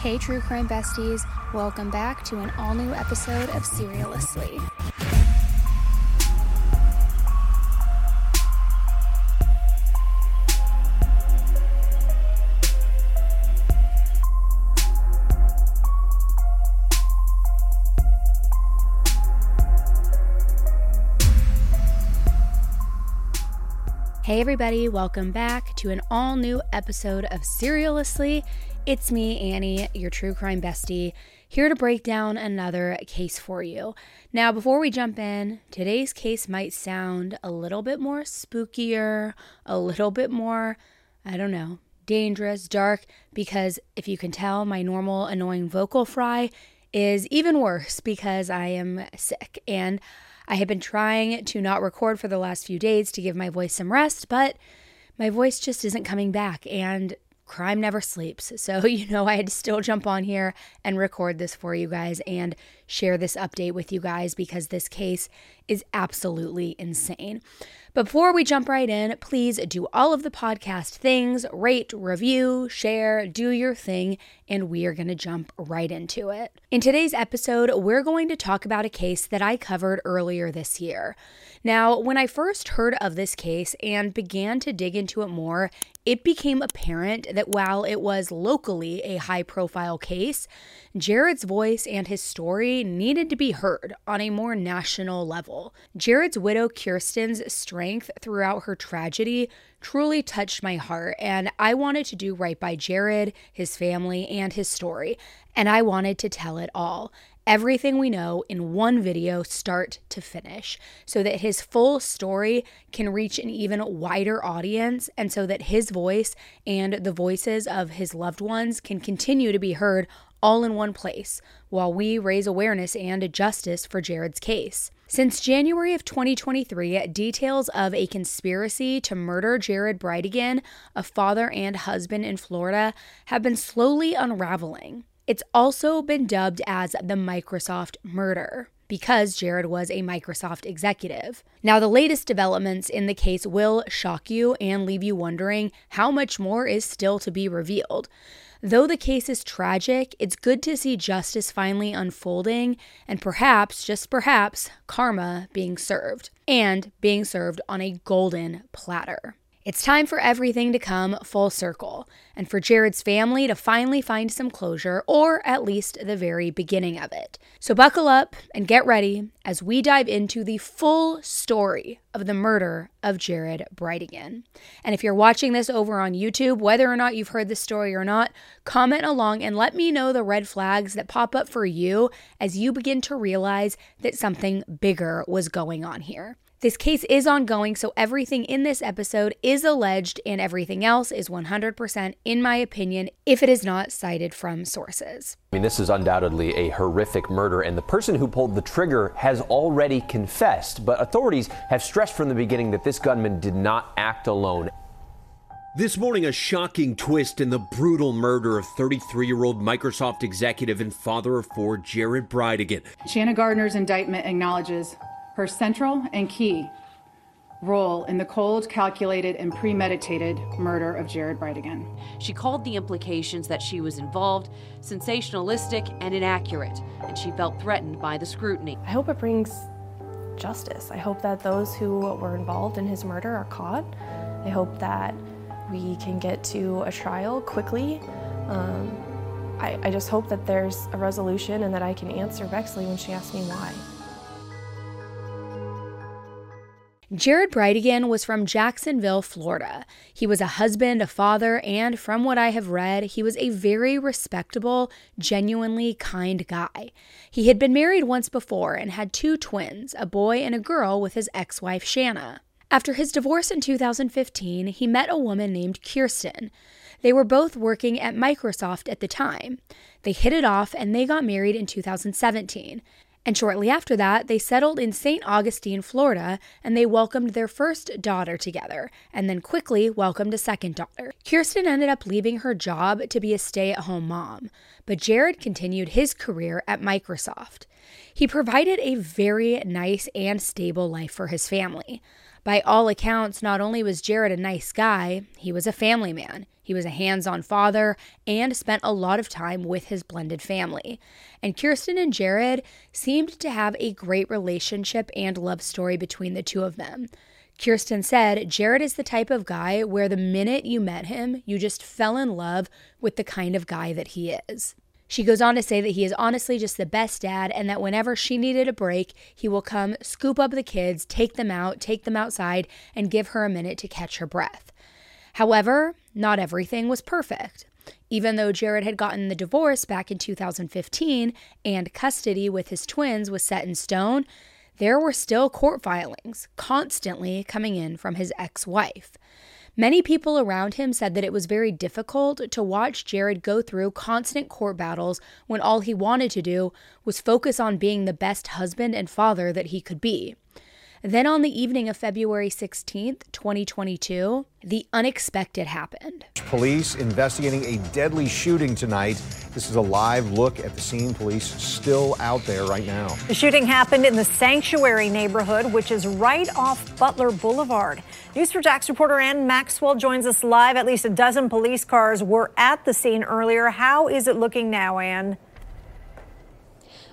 Hey, true crime besties, welcome back to an all new episode of Serialously. Hey, everybody, welcome back to an all new episode of Serialously. It's me, Annie, your true crime bestie, here to break down another case for you. Now, before we jump in, today's case might sound a little bit more spookier, a little bit more, I don't know, dangerous, dark, because if you can tell, my normal annoying vocal fry is even worse because I am sick and I have been trying to not record for the last few days to give my voice some rest, but my voice just isn't coming back and crime never sleeps. So, you know, I had to still jump on here and record this for you guys and share this update with you guys because this case is absolutely insane. Before we jump right in, please do all of the podcast things rate, review, share, do your thing, and we are going to jump right into it. In today's episode, we're going to talk about a case that I covered earlier this year. Now, when I first heard of this case and began to dig into it more, it became apparent that while it was locally a high profile case, Jared's voice and his story needed to be heard on a more national level. Jared's widow, Kirsten's strength throughout her tragedy truly touched my heart, and I wanted to do right by Jared, his family, and his story, and I wanted to tell it all everything we know in one video, start to finish, so that his full story can reach an even wider audience, and so that his voice and the voices of his loved ones can continue to be heard all in one place while we raise awareness and justice for Jared's case. Since January of 2023, details of a conspiracy to murder Jared Bridegan, a father and husband in Florida, have been slowly unraveling. It's also been dubbed as the Microsoft murder because Jared was a Microsoft executive. Now, the latest developments in the case will shock you and leave you wondering how much more is still to be revealed. Though the case is tragic, it's good to see justice finally unfolding and perhaps, just perhaps, karma being served and being served on a golden platter. It's time for everything to come full circle and for Jared's family to finally find some closure, or at least the very beginning of it. So buckle up and get ready as we dive into the full story of the murder of Jared Bridegan. And if you're watching this over on YouTube, whether or not you've heard the story or not, comment along and let me know the red flags that pop up for you as you begin to realize that something bigger was going on here. This case is ongoing, so everything in this episode is alleged and everything else is 100%, in my opinion, if it is not cited from sources. I mean, this is undoubtedly a horrific murder, and the person who pulled the trigger has already confessed. But authorities have stressed from the beginning that this gunman did not act alone. This morning, a shocking twist in the brutal murder of 33 year old Microsoft executive and father of four, Jared Bridegan. Shanna Gardner's indictment acknowledges her central and key role in the cold, calculated, and premeditated murder of Jared Bridegan. She called the implications that she was involved sensationalistic and inaccurate, and she felt threatened by the scrutiny. I hope it brings justice. I hope that those who were involved in his murder are caught. I hope that we can get to a trial quickly. Um, I, I just hope that there's a resolution and that I can answer Bexley when she asks me why. Jared Bridegan was from Jacksonville, Florida. He was a husband, a father, and from what I have read, he was a very respectable, genuinely kind guy. He had been married once before and had two twins, a boy and a girl, with his ex wife, Shanna. After his divorce in 2015, he met a woman named Kirsten. They were both working at Microsoft at the time. They hit it off and they got married in 2017. And shortly after that, they settled in St. Augustine, Florida, and they welcomed their first daughter together, and then quickly welcomed a second daughter. Kirsten ended up leaving her job to be a stay at home mom, but Jared continued his career at Microsoft. He provided a very nice and stable life for his family. By all accounts, not only was Jared a nice guy, he was a family man. He was a hands on father and spent a lot of time with his blended family. And Kirsten and Jared seemed to have a great relationship and love story between the two of them. Kirsten said, Jared is the type of guy where the minute you met him, you just fell in love with the kind of guy that he is. She goes on to say that he is honestly just the best dad and that whenever she needed a break, he will come scoop up the kids, take them out, take them outside, and give her a minute to catch her breath. However, not everything was perfect. Even though Jared had gotten the divorce back in 2015 and custody with his twins was set in stone, there were still court filings constantly coming in from his ex wife. Many people around him said that it was very difficult to watch Jared go through constant court battles when all he wanted to do was focus on being the best husband and father that he could be. Then on the evening of February 16th, 2022, the unexpected happened. Police investigating a deadly shooting tonight. This is a live look at the scene. Police still out there right now. The shooting happened in the Sanctuary neighborhood, which is right off Butler Boulevard. News4JAX reporter Ann Maxwell joins us live. At least a dozen police cars were at the scene earlier. How is it looking now, Ann?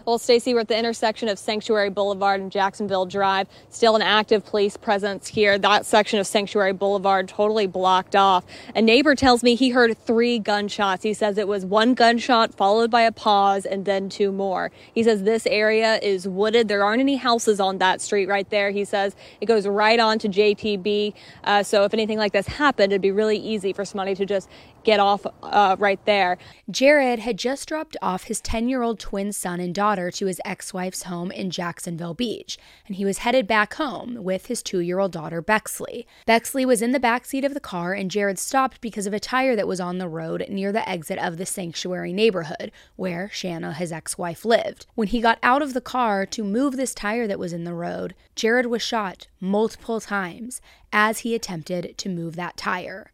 Well, Stacy, we're at the intersection of Sanctuary Boulevard and Jacksonville Drive. Still an active police presence here. That section of Sanctuary Boulevard totally blocked off. A neighbor tells me he heard three gunshots. He says it was one gunshot followed by a pause and then two more. He says this area is wooded. There aren't any houses on that street right there. He says it goes right on to JTB. Uh, so if anything like this happened, it'd be really easy for somebody to just get off uh, right there. Jared had just dropped off his 10 year old twin son and daughter to his ex wife's home in Jacksonville Beach, and he was headed back home with his two year old daughter, Bexley. Bexley was in the back seat of the car, and Jared stopped because of a tire that was on the road near the exit of the sanctuary neighborhood where Shanna, his ex wife, lived. When he got out of the car to move this tire that was in the road, Jared was shot multiple times as he attempted to move that tire.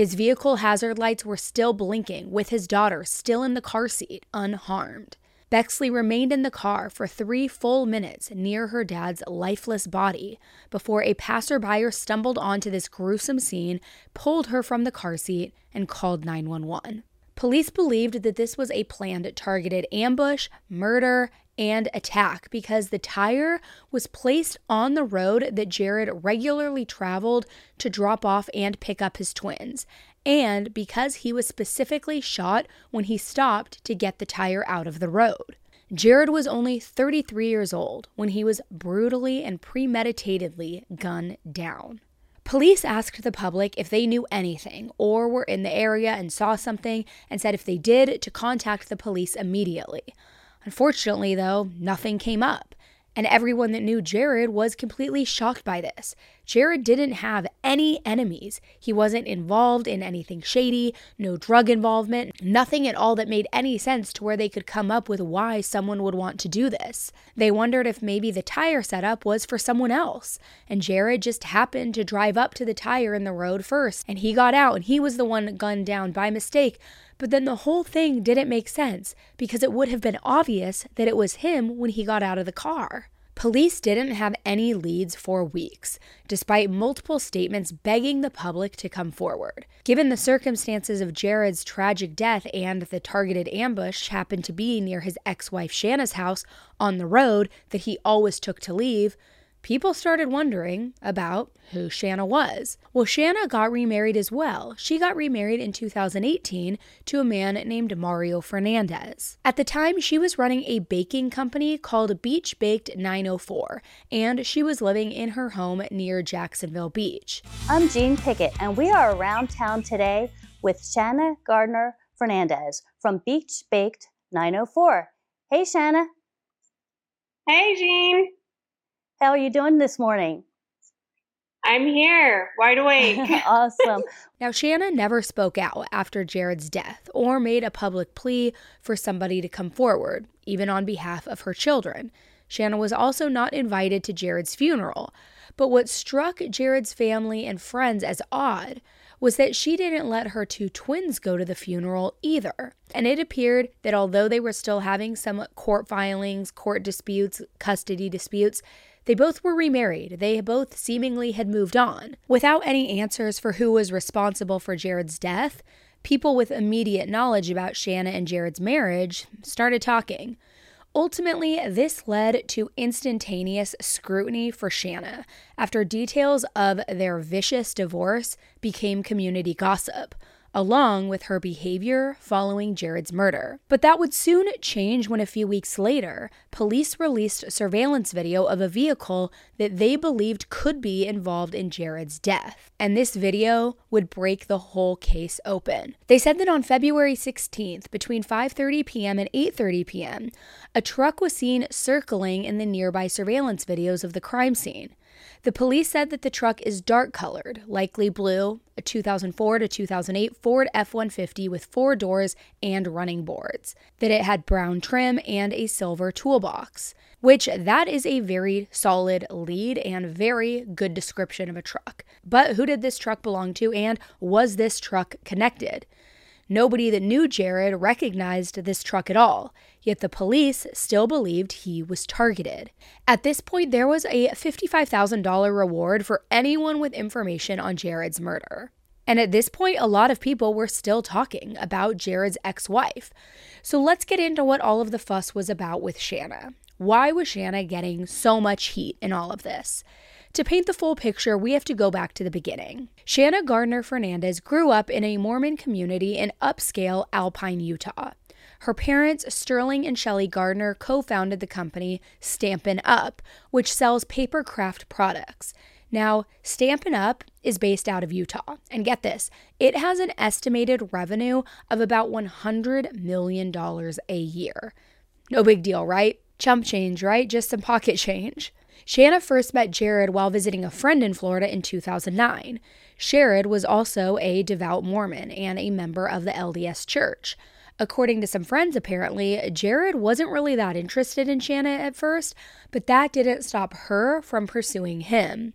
His vehicle hazard lights were still blinking, with his daughter still in the car seat, unharmed. Bexley remained in the car for three full minutes near her dad's lifeless body before a passerby stumbled onto this gruesome scene, pulled her from the car seat, and called 911. Police believed that this was a planned targeted ambush, murder, and attack because the tire was placed on the road that Jared regularly traveled to drop off and pick up his twins, and because he was specifically shot when he stopped to get the tire out of the road. Jared was only 33 years old when he was brutally and premeditatedly gunned down. Police asked the public if they knew anything or were in the area and saw something and said if they did to contact the police immediately. Unfortunately, though, nothing came up. And everyone that knew Jared was completely shocked by this. Jared didn't have any enemies. He wasn't involved in anything shady, no drug involvement, nothing at all that made any sense to where they could come up with why someone would want to do this. They wondered if maybe the tire setup was for someone else. And Jared just happened to drive up to the tire in the road first, and he got out, and he was the one gunned down by mistake but then the whole thing didn't make sense because it would have been obvious that it was him when he got out of the car. Police didn't have any leads for weeks, despite multiple statements begging the public to come forward. Given the circumstances of Jared's tragic death and the targeted ambush happened to be near his ex wife Shanna's house on the road that he always took to leave, people started wondering about who Shanna was. Well, Shanna got remarried as well. She got remarried in 2018 to a man named Mario Fernandez. At the time, she was running a baking company called Beach Baked 904, and she was living in her home near Jacksonville Beach. I'm Jean Pickett, and we are around town today with Shanna Gardner Fernandez from Beach Baked 904. Hey, Shanna. Hey, Jean. How are you doing this morning? I'm here, wide awake. awesome. Now, Shanna never spoke out after Jared's death or made a public plea for somebody to come forward, even on behalf of her children. Shanna was also not invited to Jared's funeral. But what struck Jared's family and friends as odd was that she didn't let her two twins go to the funeral either. And it appeared that although they were still having some court filings, court disputes, custody disputes, They both were remarried. They both seemingly had moved on. Without any answers for who was responsible for Jared's death, people with immediate knowledge about Shanna and Jared's marriage started talking. Ultimately, this led to instantaneous scrutiny for Shanna after details of their vicious divorce became community gossip along with her behavior following Jared's murder. But that would soon change when a few weeks later, police released surveillance video of a vehicle that they believed could be involved in Jared's death. And this video would break the whole case open. They said that on February 16th, between 5:30 p.m. and 8:30 p.m., a truck was seen circling in the nearby surveillance videos of the crime scene. The police said that the truck is dark colored, likely blue, a 2004 to 2008 Ford F 150 with four doors and running boards, that it had brown trim and a silver toolbox, which that is a very solid lead and very good description of a truck. But who did this truck belong to and was this truck connected? Nobody that knew Jared recognized this truck at all, yet the police still believed he was targeted. At this point, there was a $55,000 reward for anyone with information on Jared's murder. And at this point, a lot of people were still talking about Jared's ex wife. So let's get into what all of the fuss was about with Shanna. Why was Shanna getting so much heat in all of this? To paint the full picture, we have to go back to the beginning. Shanna Gardner Fernandez grew up in a Mormon community in upscale Alpine, Utah. Her parents, Sterling and Shelley Gardner, co founded the company Stampin' Up, which sells paper craft products. Now, Stampin' Up is based out of Utah. And get this, it has an estimated revenue of about $100 million a year. No big deal, right? Chump change, right? Just some pocket change. Shanna first met Jared while visiting a friend in Florida in 2009. Jared was also a devout Mormon and a member of the LDS Church. According to some friends, apparently, Jared wasn't really that interested in Shanna at first, but that didn't stop her from pursuing him.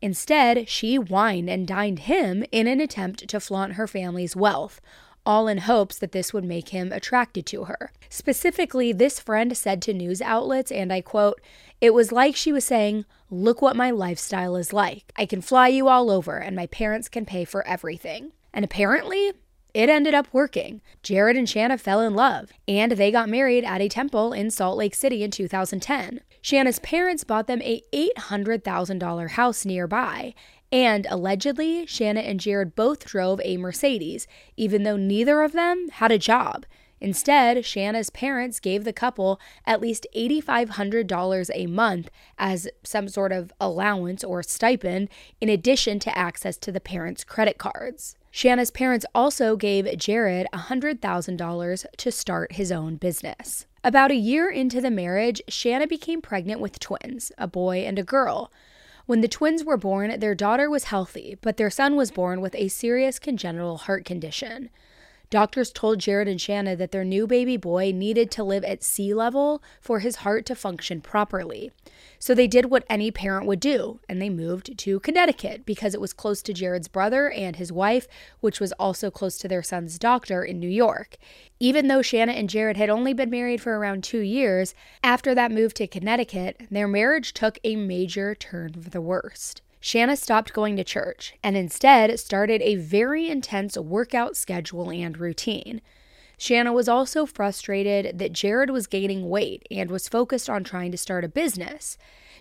Instead, she wined and dined him in an attempt to flaunt her family's wealth, all in hopes that this would make him attracted to her. Specifically, this friend said to news outlets, and I quote, It was like she was saying, Look what my lifestyle is like. I can fly you all over, and my parents can pay for everything. And apparently, it ended up working. Jared and Shanna fell in love, and they got married at a temple in Salt Lake City in 2010. Shanna's parents bought them a $800,000 house nearby, and allegedly, Shanna and Jared both drove a Mercedes, even though neither of them had a job. Instead, Shanna's parents gave the couple at least $8,500 a month as some sort of allowance or stipend, in addition to access to the parents' credit cards. Shanna's parents also gave Jared $100,000 to start his own business. About a year into the marriage, Shanna became pregnant with twins, a boy and a girl. When the twins were born, their daughter was healthy, but their son was born with a serious congenital heart condition. Doctors told Jared and Shanna that their new baby boy needed to live at sea level for his heart to function properly. So they did what any parent would do, and they moved to Connecticut because it was close to Jared's brother and his wife, which was also close to their son's doctor in New York. Even though Shanna and Jared had only been married for around two years, after that move to Connecticut, their marriage took a major turn for the worst. Shanna stopped going to church and instead started a very intense workout schedule and routine. Shanna was also frustrated that Jared was gaining weight and was focused on trying to start a business.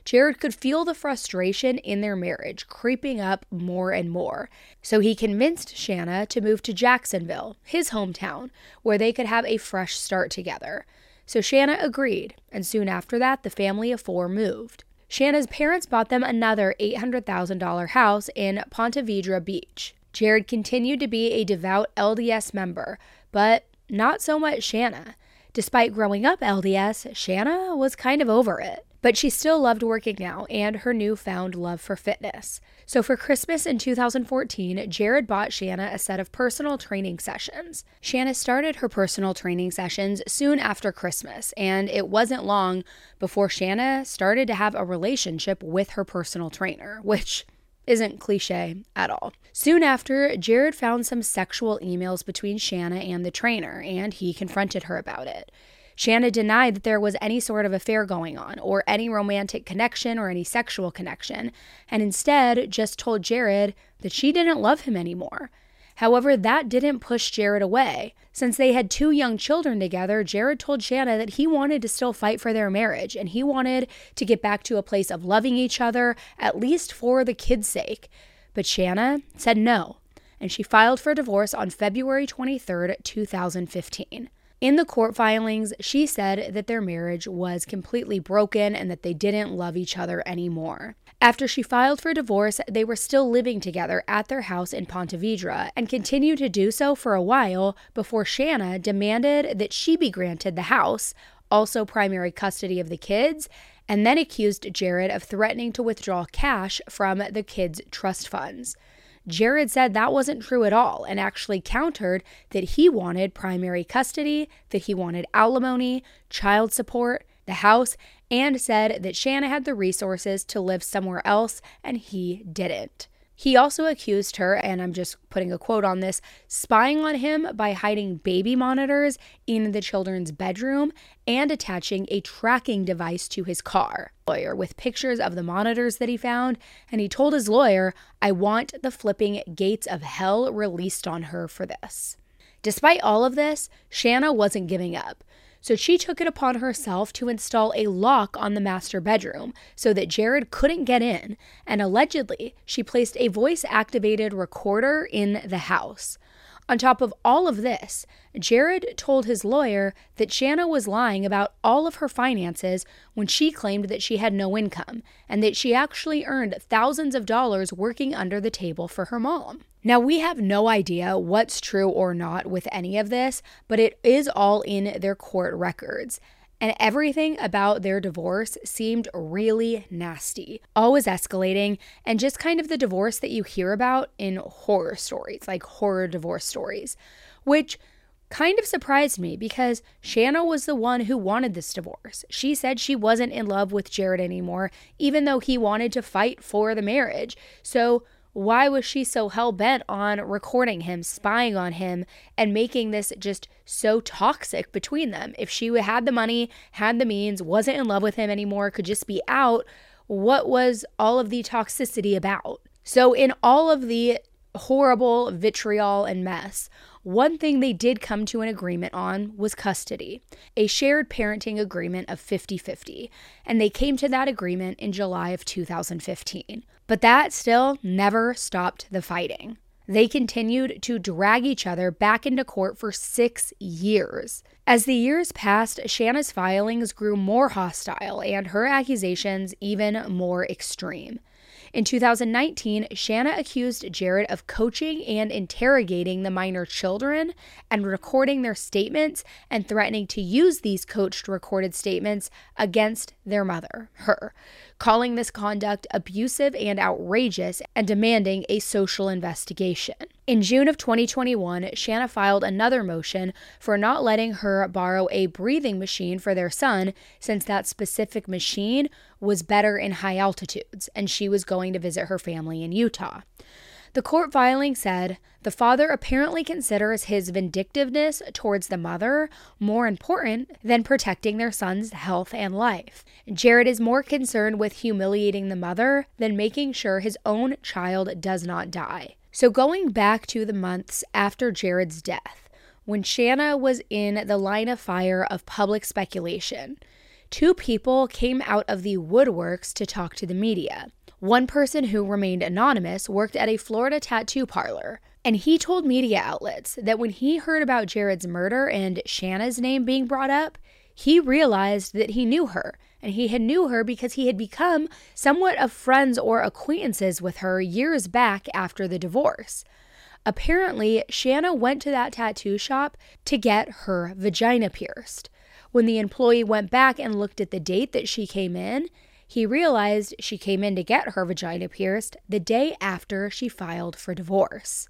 Jared could feel the frustration in their marriage creeping up more and more, so he convinced Shanna to move to Jacksonville, his hometown, where they could have a fresh start together. So Shanna agreed, and soon after that, the family of four moved. Shanna's parents bought them another $800,000 house in Ponte Vedra Beach. Jared continued to be a devout LDS member, but not so much Shanna. Despite growing up LDS, Shanna was kind of over it. But she still loved working out and her newfound love for fitness. So for Christmas in 2014, Jared bought Shanna a set of personal training sessions. Shanna started her personal training sessions soon after Christmas, and it wasn't long before Shanna started to have a relationship with her personal trainer, which isn't cliche at all. Soon after, Jared found some sexual emails between Shanna and the trainer, and he confronted her about it. Shanna denied that there was any sort of affair going on, or any romantic connection, or any sexual connection, and instead just told Jared that she didn't love him anymore. However, that didn't push Jared away. Since they had two young children together, Jared told Shanna that he wanted to still fight for their marriage and he wanted to get back to a place of loving each other, at least for the kids' sake. But Shanna said no, and she filed for divorce on February 23, 2015. In the court filings, she said that their marriage was completely broken and that they didn't love each other anymore. After she filed for divorce, they were still living together at their house in Ponte Vedra and continued to do so for a while before Shanna demanded that she be granted the house, also primary custody of the kids, and then accused Jared of threatening to withdraw cash from the kids' trust funds. Jared said that wasn't true at all and actually countered that he wanted primary custody, that he wanted alimony, child support, the house, and said that Shanna had the resources to live somewhere else and he didn't. He also accused her, and I'm just putting a quote on this, spying on him by hiding baby monitors in the children's bedroom and attaching a tracking device to his car. Lawyer with pictures of the monitors that he found, and he told his lawyer, I want the flipping gates of hell released on her for this. Despite all of this, Shanna wasn't giving up. So she took it upon herself to install a lock on the master bedroom so that Jared couldn't get in, and allegedly, she placed a voice activated recorder in the house. On top of all of this, Jared told his lawyer that Shanna was lying about all of her finances when she claimed that she had no income and that she actually earned thousands of dollars working under the table for her mom. Now, we have no idea what's true or not with any of this, but it is all in their court records. And everything about their divorce seemed really nasty, always escalating, and just kind of the divorce that you hear about in horror stories, like horror divorce stories, which kind of surprised me because Shanna was the one who wanted this divorce. She said she wasn't in love with Jared anymore, even though he wanted to fight for the marriage. So, why was she so hell bent on recording him, spying on him, and making this just so toxic between them? If she had the money, had the means, wasn't in love with him anymore, could just be out, what was all of the toxicity about? So, in all of the horrible vitriol and mess, one thing they did come to an agreement on was custody, a shared parenting agreement of 50 50. And they came to that agreement in July of 2015. But that still never stopped the fighting. They continued to drag each other back into court for six years. As the years passed, Shanna's filings grew more hostile and her accusations even more extreme. In 2019, Shanna accused Jared of coaching and interrogating the minor children and recording their statements and threatening to use these coached recorded statements against their mother, her calling this conduct abusive and outrageous and demanding a social investigation. In June of 2021, Shanna filed another motion for not letting her borrow a breathing machine for their son since that specific machine was better in high altitudes and she was going to visit her family in Utah. The court filing said the father apparently considers his vindictiveness towards the mother more important than protecting their son's health and life. Jared is more concerned with humiliating the mother than making sure his own child does not die. So, going back to the months after Jared's death, when Shanna was in the line of fire of public speculation, two people came out of the woodworks to talk to the media. One person who remained anonymous worked at a Florida tattoo parlor, and he told media outlets that when he heard about Jared's murder and Shanna's name being brought up, he realized that he knew her, and he had knew her because he had become somewhat of friends or acquaintances with her years back after the divorce. Apparently, Shanna went to that tattoo shop to get her vagina pierced. When the employee went back and looked at the date that she came in, he realized she came in to get her vagina pierced the day after she filed for divorce.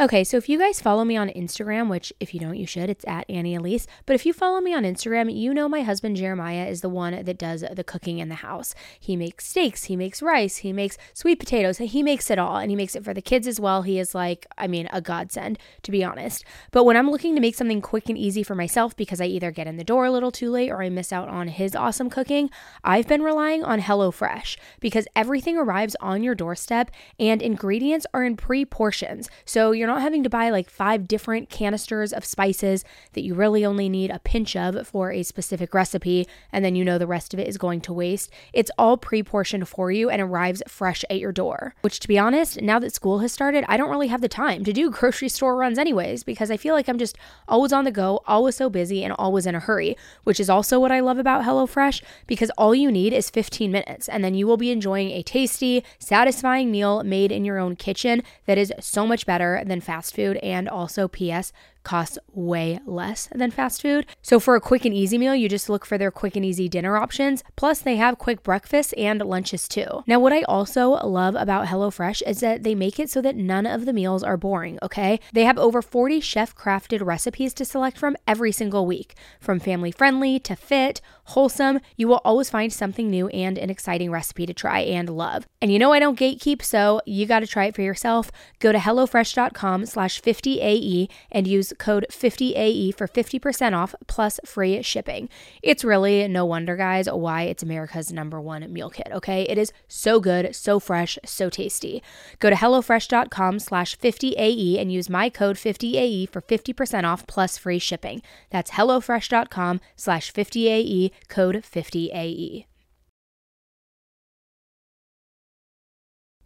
Okay, so if you guys follow me on Instagram, which if you don't, you should, it's at Annie Elise. But if you follow me on Instagram, you know my husband Jeremiah is the one that does the cooking in the house. He makes steaks, he makes rice, he makes sweet potatoes, he makes it all, and he makes it for the kids as well. He is like, I mean, a godsend, to be honest. But when I'm looking to make something quick and easy for myself because I either get in the door a little too late or I miss out on his awesome cooking, I've been relying on HelloFresh because everything arrives on your doorstep and ingredients are in pre portions. So you're not having to buy like five different canisters of spices that you really only need a pinch of for a specific recipe, and then you know the rest of it is going to waste. It's all pre portioned for you and arrives fresh at your door. Which, to be honest, now that school has started, I don't really have the time to do grocery store runs anyways, because I feel like I'm just always on the go, always so busy, and always in a hurry, which is also what I love about HelloFresh, because all you need is 15 minutes, and then you will be enjoying a tasty, satisfying meal made in your own kitchen that is so much better than fast food and also PS costs way less than fast food. So for a quick and easy meal, you just look for their quick and easy dinner options. Plus, they have quick breakfasts and lunches too. Now, what I also love about HelloFresh is that they make it so that none of the meals are boring, okay? They have over 40 chef crafted recipes to select from every single week. From family friendly to fit, wholesome, you will always find something new and an exciting recipe to try and love. And you know I don't gatekeep, so you got to try it for yourself. Go to hellofresh.com slash 50AE and use code 50AE for 50% off plus free shipping. It's really no wonder, guys, why it's America's number one meal kit, okay? It is so good, so fresh, so tasty. Go to HelloFresh.com slash 50AE and use my code 50AE for 50% off plus free shipping. That's HelloFresh.com slash 50AE, code 50AE.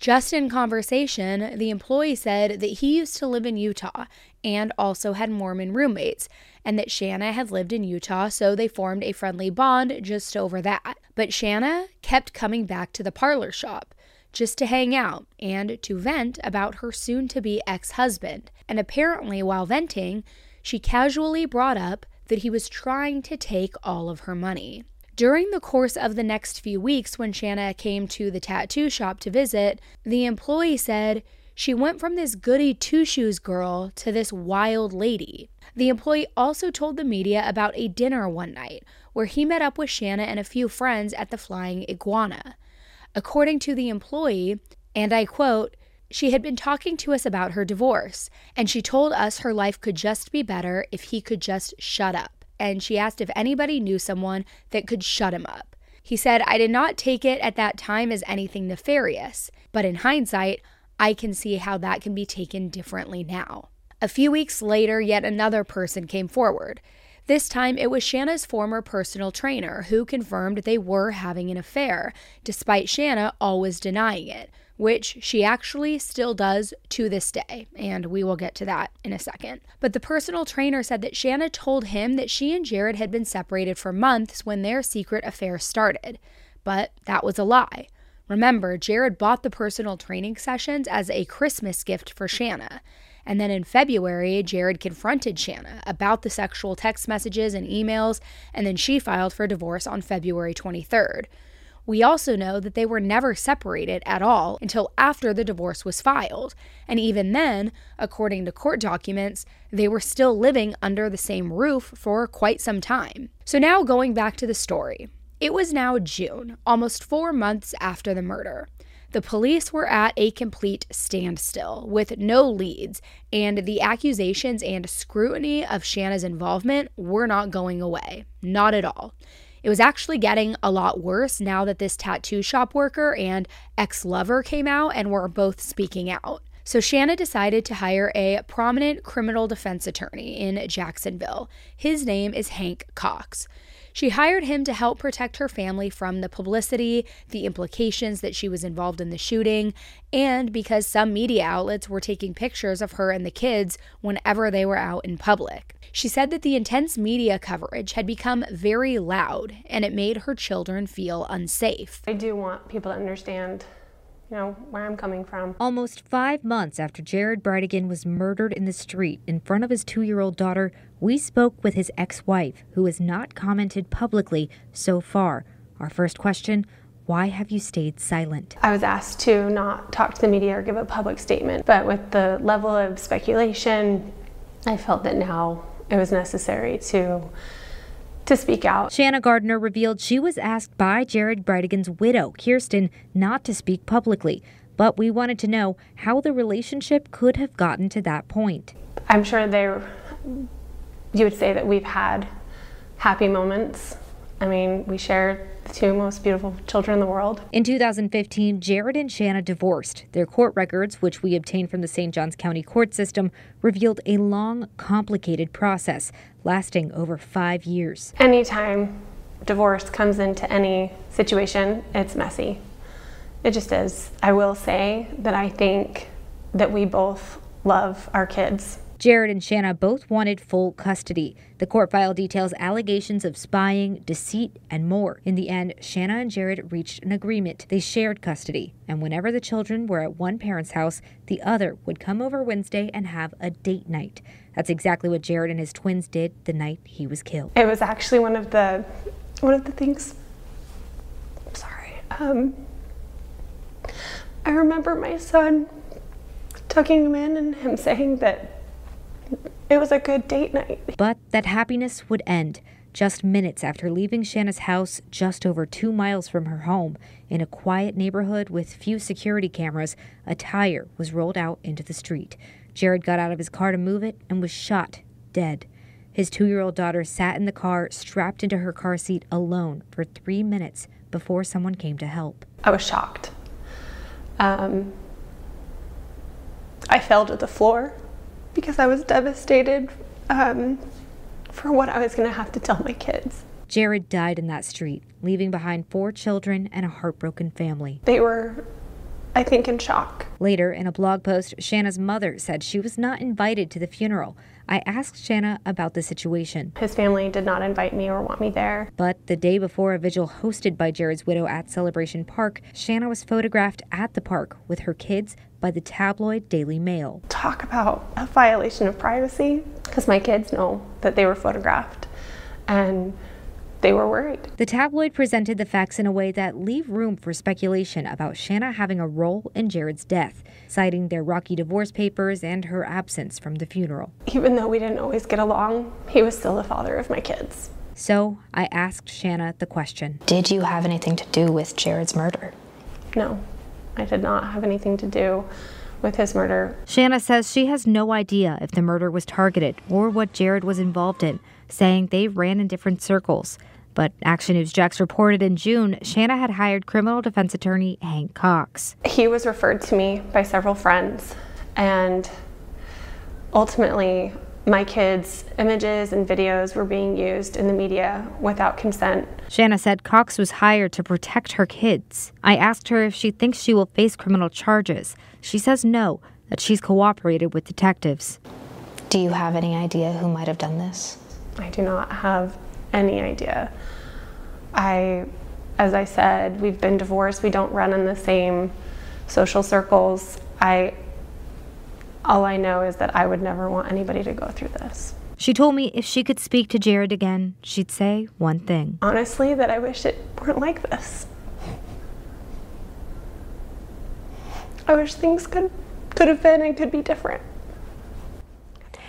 Just in conversation, the employee said that he used to live in Utah and also had Mormon roommates, and that Shanna had lived in Utah, so they formed a friendly bond just over that. But Shanna kept coming back to the parlor shop just to hang out and to vent about her soon to be ex husband. And apparently, while venting, she casually brought up that he was trying to take all of her money. During the course of the next few weeks, when Shanna came to the tattoo shop to visit, the employee said she went from this goody two shoes girl to this wild lady. The employee also told the media about a dinner one night where he met up with Shanna and a few friends at the Flying Iguana. According to the employee, and I quote, she had been talking to us about her divorce, and she told us her life could just be better if he could just shut up and she asked if anybody knew someone that could shut him up. He said, I did not take it at that time as anything nefarious, but in hindsight, I can see how that can be taken differently now. A few weeks later, yet another person came forward. This time it was Shanna's former personal trainer who confirmed they were having an affair, despite Shanna always denying it which she actually still does to this day, and we will get to that in a second. But the personal trainer said that Shanna told him that she and Jared had been separated for months when their secret affair started, but that was a lie. Remember, Jared bought the personal training sessions as a Christmas gift for Shanna. And then in February, Jared confronted Shanna about the sexual text messages and emails, and then she filed for divorce on February 23rd. We also know that they were never separated at all until after the divorce was filed, and even then, according to court documents, they were still living under the same roof for quite some time. So, now going back to the story. It was now June, almost four months after the murder. The police were at a complete standstill with no leads, and the accusations and scrutiny of Shanna's involvement were not going away. Not at all. It was actually getting a lot worse now that this tattoo shop worker and ex lover came out and were both speaking out. So Shanna decided to hire a prominent criminal defense attorney in Jacksonville. His name is Hank Cox. She hired him to help protect her family from the publicity, the implications that she was involved in the shooting, and because some media outlets were taking pictures of her and the kids whenever they were out in public. She said that the intense media coverage had become very loud and it made her children feel unsafe. I do want people to understand you know, where I'm coming from. Almost five months after Jared Bridegan was murdered in the street in front of his two year old daughter, we spoke with his ex wife, who has not commented publicly so far. Our first question Why have you stayed silent? I was asked to not talk to the media or give a public statement, but with the level of speculation, I felt that now it was necessary to to speak out. Shanna Gardner revealed she was asked by Jared Bridegan's widow, Kirsten, not to speak publicly, but we wanted to know how the relationship could have gotten to that point. I'm sure they you would say that we've had happy moments. I mean, we share two most beautiful children in the world. In 2015, Jared and Shanna divorced. Their court records, which we obtained from the St. Johns County court system, revealed a long, complicated process lasting over five years. Anytime divorce comes into any situation, it's messy. It just is. I will say that I think that we both love our kids Jared and Shanna both wanted full custody. The court file details allegations of spying, deceit, and more. In the end, Shanna and Jared reached an agreement. They shared custody, and whenever the children were at one parent's house, the other would come over Wednesday and have a date night. That's exactly what Jared and his twins did the night he was killed. It was actually one of the one of the things I'm sorry. Um, I remember my son tucking him in and him saying that it was a good date night. But that happiness would end just minutes after leaving Shanna's house just over two miles from her home. In a quiet neighborhood with few security cameras, a tire was rolled out into the street. Jared got out of his car to move it and was shot dead. His two year old daughter sat in the car, strapped into her car seat alone for three minutes before someone came to help. I was shocked. Um, I fell to the floor because I was devastated um, for what I was going to have to tell my kids. Jared died in that street, leaving behind four children and a heartbroken family. They were, I think, in shock. Later, in a blog post, Shanna's mother said she was not invited to the funeral. I asked Shanna about the situation. His family did not invite me or want me there. But the day before a vigil hosted by Jared's widow at Celebration Park, Shanna was photographed at the park with her kids by the tabloid Daily Mail. Talk about a violation of privacy because my kids know that they were photographed and they were worried. The tabloid presented the facts in a way that leave room for speculation about Shanna having a role in Jared's death, citing their rocky divorce papers and her absence from the funeral. Even though we didn't always get along, he was still the father of my kids. So I asked Shanna the question Did you have anything to do with Jared's murder? No, I did not have anything to do with his murder. Shanna says she has no idea if the murder was targeted or what Jared was involved in, saying they ran in different circles. But Action News Jax reported in June, Shanna had hired criminal defense attorney Hank Cox. He was referred to me by several friends, and ultimately, my kids' images and videos were being used in the media without consent. Shanna said Cox was hired to protect her kids. I asked her if she thinks she will face criminal charges. She says no, that she's cooperated with detectives. Do you have any idea who might have done this? I do not have any idea. I, as I said, we've been divorced. We don't run in the same social circles. I, all I know is that I would never want anybody to go through this. She told me if she could speak to Jared again, she'd say one thing. Honestly, that I wish it weren't like this. I wish things could could have been and could be different.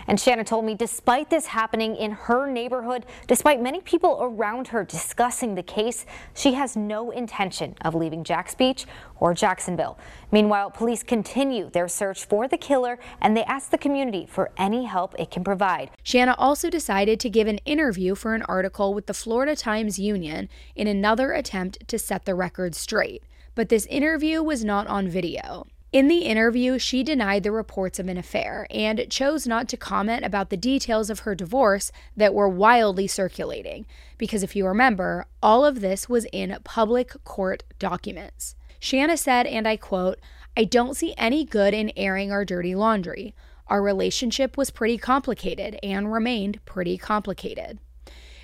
And Shanna told me despite this happening in her neighborhood, despite many people around her discussing the case, she has no intention of leaving Jax Beach or Jacksonville. Meanwhile, police continue their search for the killer and they ask the community for any help it can provide. Shanna also decided to give an interview for an article with the Florida Times Union in another attempt to set the record straight. But this interview was not on video. In the interview, she denied the reports of an affair and chose not to comment about the details of her divorce that were wildly circulating, because if you remember, all of this was in public court documents. Shanna said, and I quote, I don't see any good in airing our dirty laundry. Our relationship was pretty complicated and remained pretty complicated.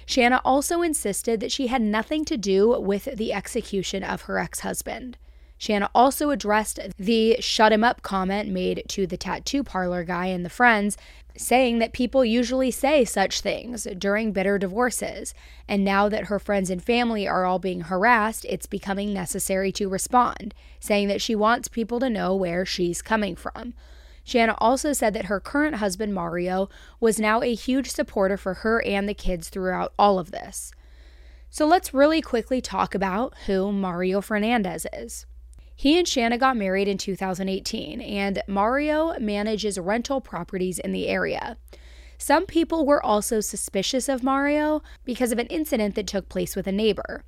Shanna also insisted that she had nothing to do with the execution of her ex husband. Shanna also addressed the shut him up comment made to the tattoo parlor guy and the friends, saying that people usually say such things during bitter divorces. And now that her friends and family are all being harassed, it's becoming necessary to respond, saying that she wants people to know where she's coming from. Shanna also said that her current husband, Mario, was now a huge supporter for her and the kids throughout all of this. So let's really quickly talk about who Mario Fernandez is. He and Shanna got married in 2018, and Mario manages rental properties in the area. Some people were also suspicious of Mario because of an incident that took place with a neighbor.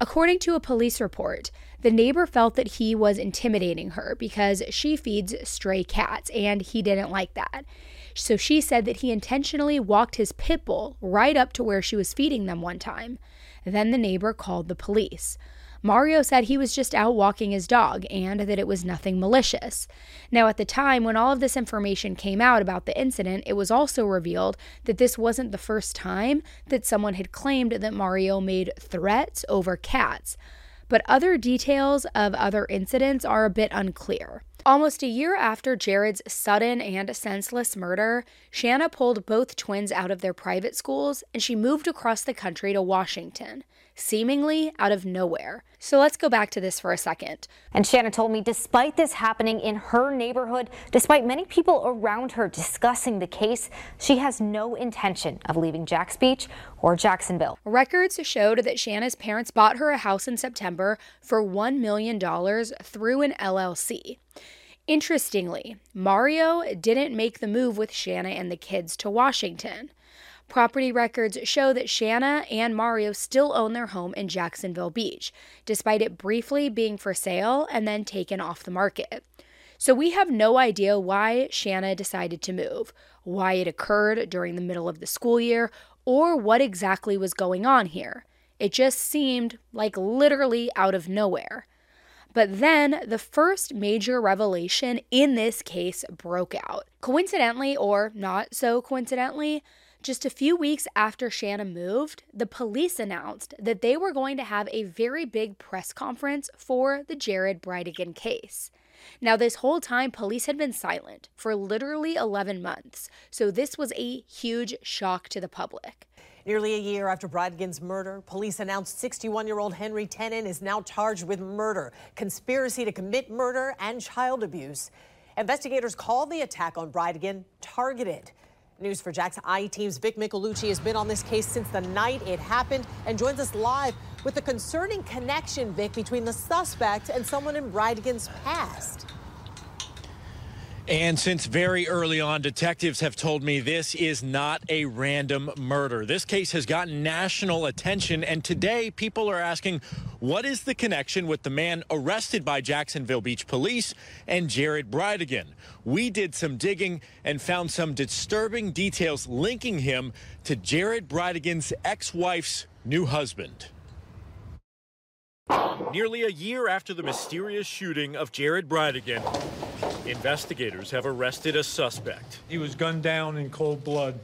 According to a police report, the neighbor felt that he was intimidating her because she feeds stray cats and he didn't like that. So she said that he intentionally walked his pit bull right up to where she was feeding them one time. Then the neighbor called the police. Mario said he was just out walking his dog and that it was nothing malicious. Now, at the time when all of this information came out about the incident, it was also revealed that this wasn't the first time that someone had claimed that Mario made threats over cats. But other details of other incidents are a bit unclear. Almost a year after Jared's sudden and senseless murder, Shanna pulled both twins out of their private schools and she moved across the country to Washington seemingly out of nowhere. So let's go back to this for a second. And Shanna told me despite this happening in her neighborhood, despite many people around her discussing the case, she has no intention of leaving Jax Beach or Jacksonville. Records showed that Shanna's parents bought her a house in September for $1 million through an LLC. Interestingly, Mario didn't make the move with Shanna and the kids to Washington. Property records show that Shanna and Mario still own their home in Jacksonville Beach, despite it briefly being for sale and then taken off the market. So we have no idea why Shanna decided to move, why it occurred during the middle of the school year, or what exactly was going on here. It just seemed like literally out of nowhere. But then the first major revelation in this case broke out. Coincidentally, or not so coincidentally, just a few weeks after Shanna moved, the police announced that they were going to have a very big press conference for the Jared Bridegan case. Now, this whole time, police had been silent for literally 11 months, so this was a huge shock to the public. Nearly a year after Bridegan's murder, police announced 61 year old Henry Tenon is now charged with murder, conspiracy to commit murder, and child abuse. Investigators call the attack on Bridegan targeted. News4Jax I Team's Vic Micolucci has been on this case since the night it happened and joins us live with the concerning connection, Vic, between the suspect and someone in Bridegan's past. And since very early on, detectives have told me this is not a random murder. This case has gotten national attention, and today people are asking what is the connection with the man arrested by Jacksonville Beach police and Jared Bridegan? We did some digging and found some disturbing details linking him to Jared Bridegan's ex wife's new husband. Nearly a year after the mysterious shooting of Jared Bridegan, investigators have arrested a suspect. He was gunned down in cold blood.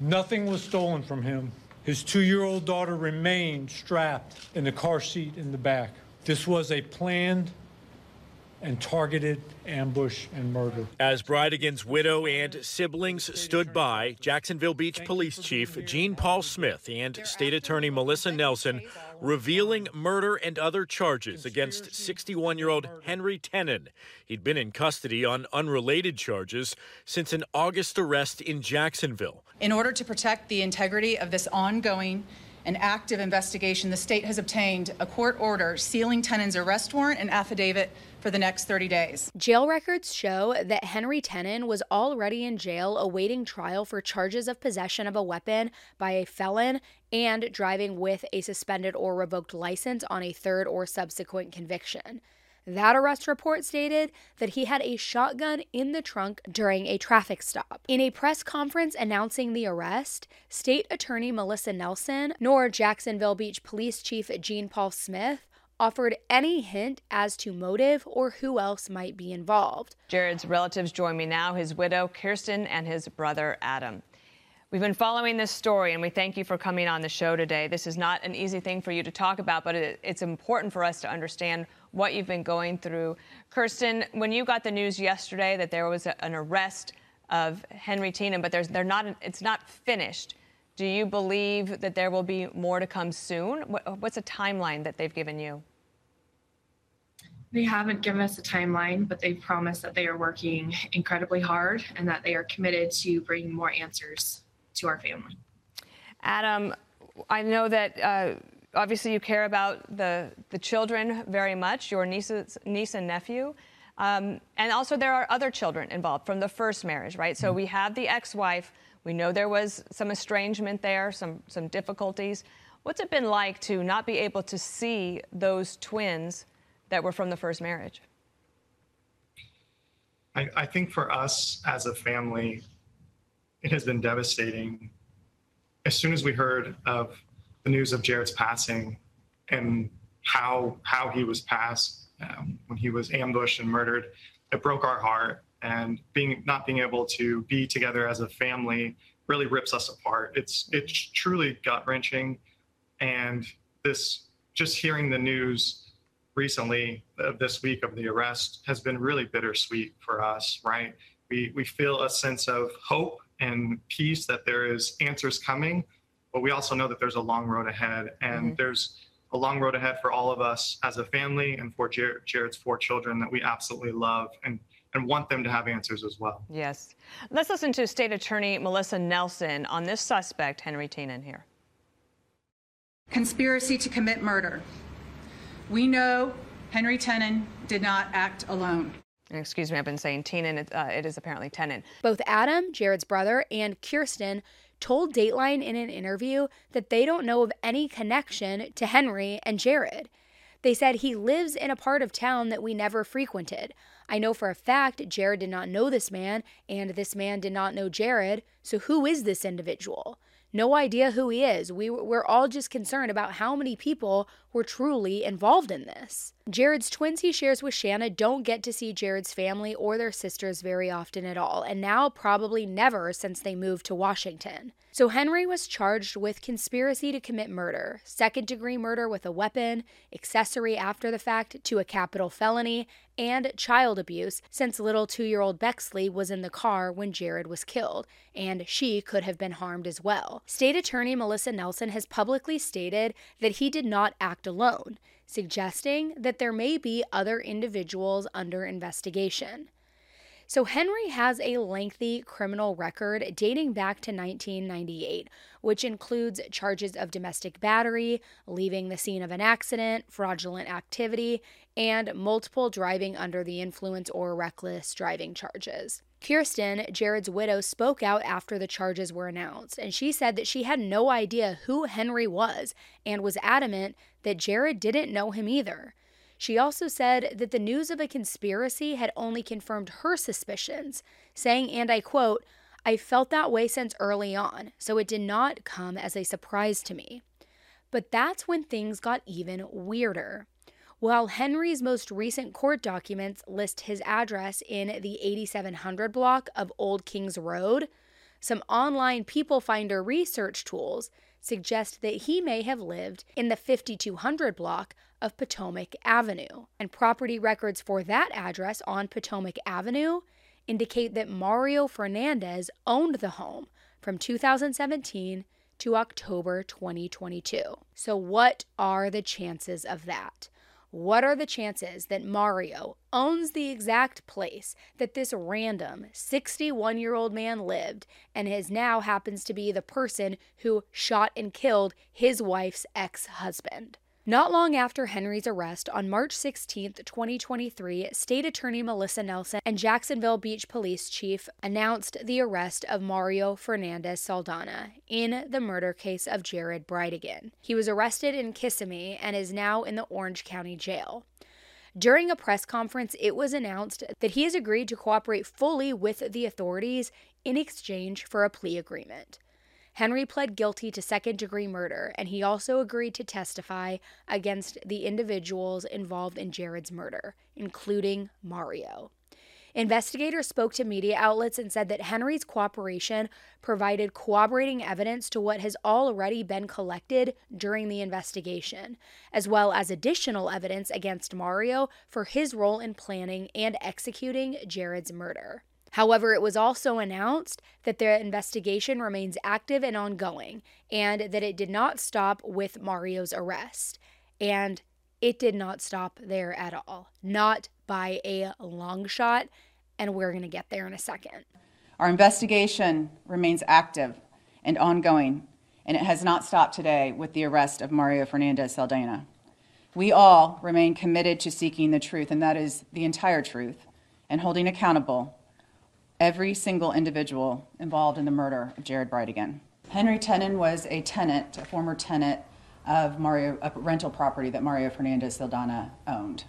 Nothing was stolen from him. His two year old daughter remained strapped in the car seat in the back. This was a planned and targeted ambush and murder. As Bridegan's widow and siblings stood by, Jacksonville Beach Police Chief Gene Paul Smith and State Attorney Melissa Nelson revealing murder and other charges against 61 year old Henry Tenon. He'd been in custody on unrelated charges since an August arrest in Jacksonville. In order to protect the integrity of this ongoing and active investigation, the state has obtained a court order sealing Tenon's arrest warrant and affidavit for the next 30 days. Jail records show that Henry Tenon was already in jail awaiting trial for charges of possession of a weapon by a felon and driving with a suspended or revoked license on a third or subsequent conviction. That arrest report stated that he had a shotgun in the trunk during a traffic stop. In a press conference announcing the arrest, State Attorney Melissa Nelson nor Jacksonville Beach Police Chief Gene Paul Smith offered any hint as to motive or who else might be involved. Jared's relatives join me now his widow, Kirsten, and his brother, Adam. We've been following this story, and we thank you for coming on the show today. This is not an easy thing for you to talk about, but it's important for us to understand what you've been going through. Kirsten, when you got the news yesterday that there was a, an arrest of Henry Tenen, but they're not, it's not finished. Do you believe that there will be more to come soon? What, what's a timeline that they've given you? They haven't given us a timeline, but they've promised that they are working incredibly hard and that they are committed to bringing more answers to our family. Adam, I know that uh, obviously you care about the, the children very much, your nieces, niece and nephew. Um, and also, there are other children involved from the first marriage, right? So we have the ex wife. We know there was some estrangement there, some, some difficulties. What's it been like to not be able to see those twins that were from the first marriage? I, I think for us as a family, it has been devastating. As soon as we heard of the news of Jared's passing and how how he was passed um, when he was ambushed and murdered, it broke our heart. And being not being able to be together as a family really rips us apart. It's it's truly gut wrenching, and this just hearing the news recently of this week of the arrest has been really bittersweet for us, right? We, we feel a sense of hope and peace that there is answers coming, but we also know that there's a long road ahead. And mm-hmm. there's a long road ahead for all of us as a family and for Jared, Jared's four children that we absolutely love and, and want them to have answers as well. Yes. Let's listen to State Attorney Melissa Nelson on this suspect, Henry Tenen, here. Conspiracy to commit murder. We know Henry Tenen did not act alone. Excuse me, I've been saying Tenen. It, uh, it is apparently Tenen. Both Adam, Jared's brother, and Kirsten told Dateline in an interview that they don't know of any connection to Henry and Jared. They said he lives in a part of town that we never frequented. I know for a fact Jared did not know this man, and this man did not know Jared, so who is this individual? no idea who he is. We, we're all just concerned about how many people were truly involved in this. Jared's twins he shares with Shanna don't get to see Jared's family or their sisters very often at all, and now probably never since they moved to Washington. So Henry was charged with conspiracy to commit murder, second degree murder with a weapon, accessory after the fact to a capital felony, and child abuse since little two year old Bexley was in the car when Jared was killed, and she could have been harmed as well. State Attorney Melissa Nelson has publicly stated that he did not act alone, suggesting that there may be other individuals under investigation. So, Henry has a lengthy criminal record dating back to 1998, which includes charges of domestic battery, leaving the scene of an accident, fraudulent activity, and multiple driving under the influence or reckless driving charges. Kirsten, Jared's widow, spoke out after the charges were announced, and she said that she had no idea who Henry was and was adamant that Jared didn't know him either. She also said that the news of a conspiracy had only confirmed her suspicions, saying, and I quote, I felt that way since early on, so it did not come as a surprise to me. But that's when things got even weirder. While Henry's most recent court documents list his address in the 8700 block of Old Kings Road, some online People Finder research tools suggest that he may have lived in the 5200 block of Potomac Avenue. And property records for that address on Potomac Avenue indicate that Mario Fernandez owned the home from 2017 to October 2022. So, what are the chances of that? What are the chances that Mario owns the exact place that this random 61 year old man lived and is now happens to be the person who shot and killed his wife's ex husband? Not long after Henry's arrest on March 16, 2023, State Attorney Melissa Nelson and Jacksonville Beach Police Chief announced the arrest of Mario Fernandez Saldana in the murder case of Jared Bridegan. He was arrested in Kissimmee and is now in the Orange County Jail. During a press conference, it was announced that he has agreed to cooperate fully with the authorities in exchange for a plea agreement. Henry pled guilty to second degree murder, and he also agreed to testify against the individuals involved in Jared's murder, including Mario. Investigators spoke to media outlets and said that Henry's cooperation provided corroborating evidence to what has already been collected during the investigation, as well as additional evidence against Mario for his role in planning and executing Jared's murder. However, it was also announced that the investigation remains active and ongoing, and that it did not stop with Mario's arrest. And it did not stop there at all, not by a long shot. And we're going to get there in a second. Our investigation remains active and ongoing, and it has not stopped today with the arrest of Mario Fernandez Saldana. We all remain committed to seeking the truth, and that is the entire truth, and holding accountable every single individual involved in the murder of Jared Bridegan. Henry Tenon was a tenant, a former tenant of Mario, a rental property that Mario Fernandez Saldana owned.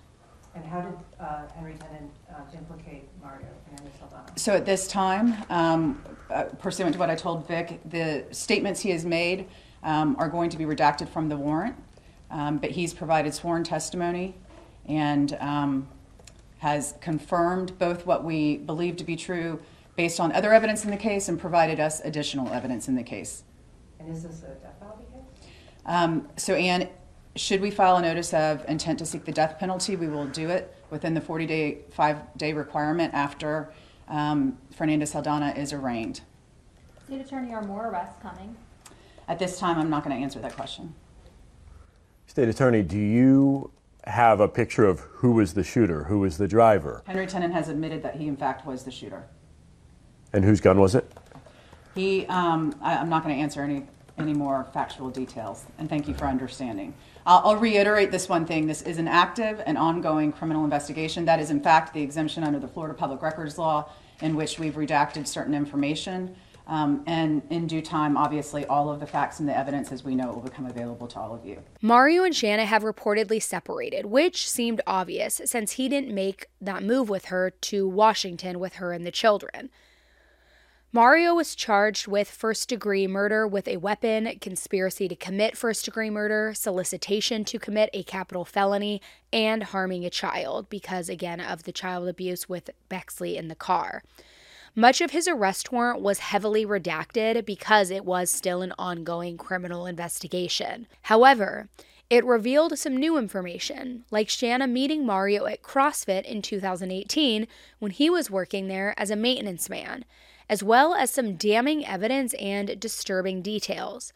And how did uh, Henry Tenon uh, implicate Mario Fernandez Saldana? So at this time, um, uh, pursuant to what I told Vic, the statements he has made um, are going to be redacted from the warrant, um, but he's provided sworn testimony and um, has confirmed both what we believe to be true based on other evidence in the case and provided us additional evidence in the case. And is this a death penalty case? Um, so, Anne, should we file a notice of intent to seek the death penalty, we will do it within the 40 day, five day requirement after um, Fernandez Saldana is arraigned. State Attorney, are more arrests coming? At this time, I'm not going to answer that question. State Attorney, do you have a picture of who was the shooter, who was the driver, Henry Tenon has admitted that he, in fact, was the shooter. and whose gun was it? He, um, I, I'm not going to answer any, any more factual details, and thank you for understanding. I'll, I'll reiterate this one thing. This is an active and ongoing criminal investigation. That is, in fact, the exemption under the Florida Public Records Law, in which we've redacted certain information. Um, and in due time, obviously, all of the facts and the evidence as we know it will become available to all of you. Mario and Shanna have reportedly separated, which seemed obvious since he didn't make that move with her to Washington with her and the children. Mario was charged with first degree murder with a weapon, conspiracy to commit first degree murder, solicitation to commit a capital felony, and harming a child because, again, of the child abuse with Bexley in the car. Much of his arrest warrant was heavily redacted because it was still an ongoing criminal investigation. However, it revealed some new information, like Shanna meeting Mario at CrossFit in 2018 when he was working there as a maintenance man, as well as some damning evidence and disturbing details.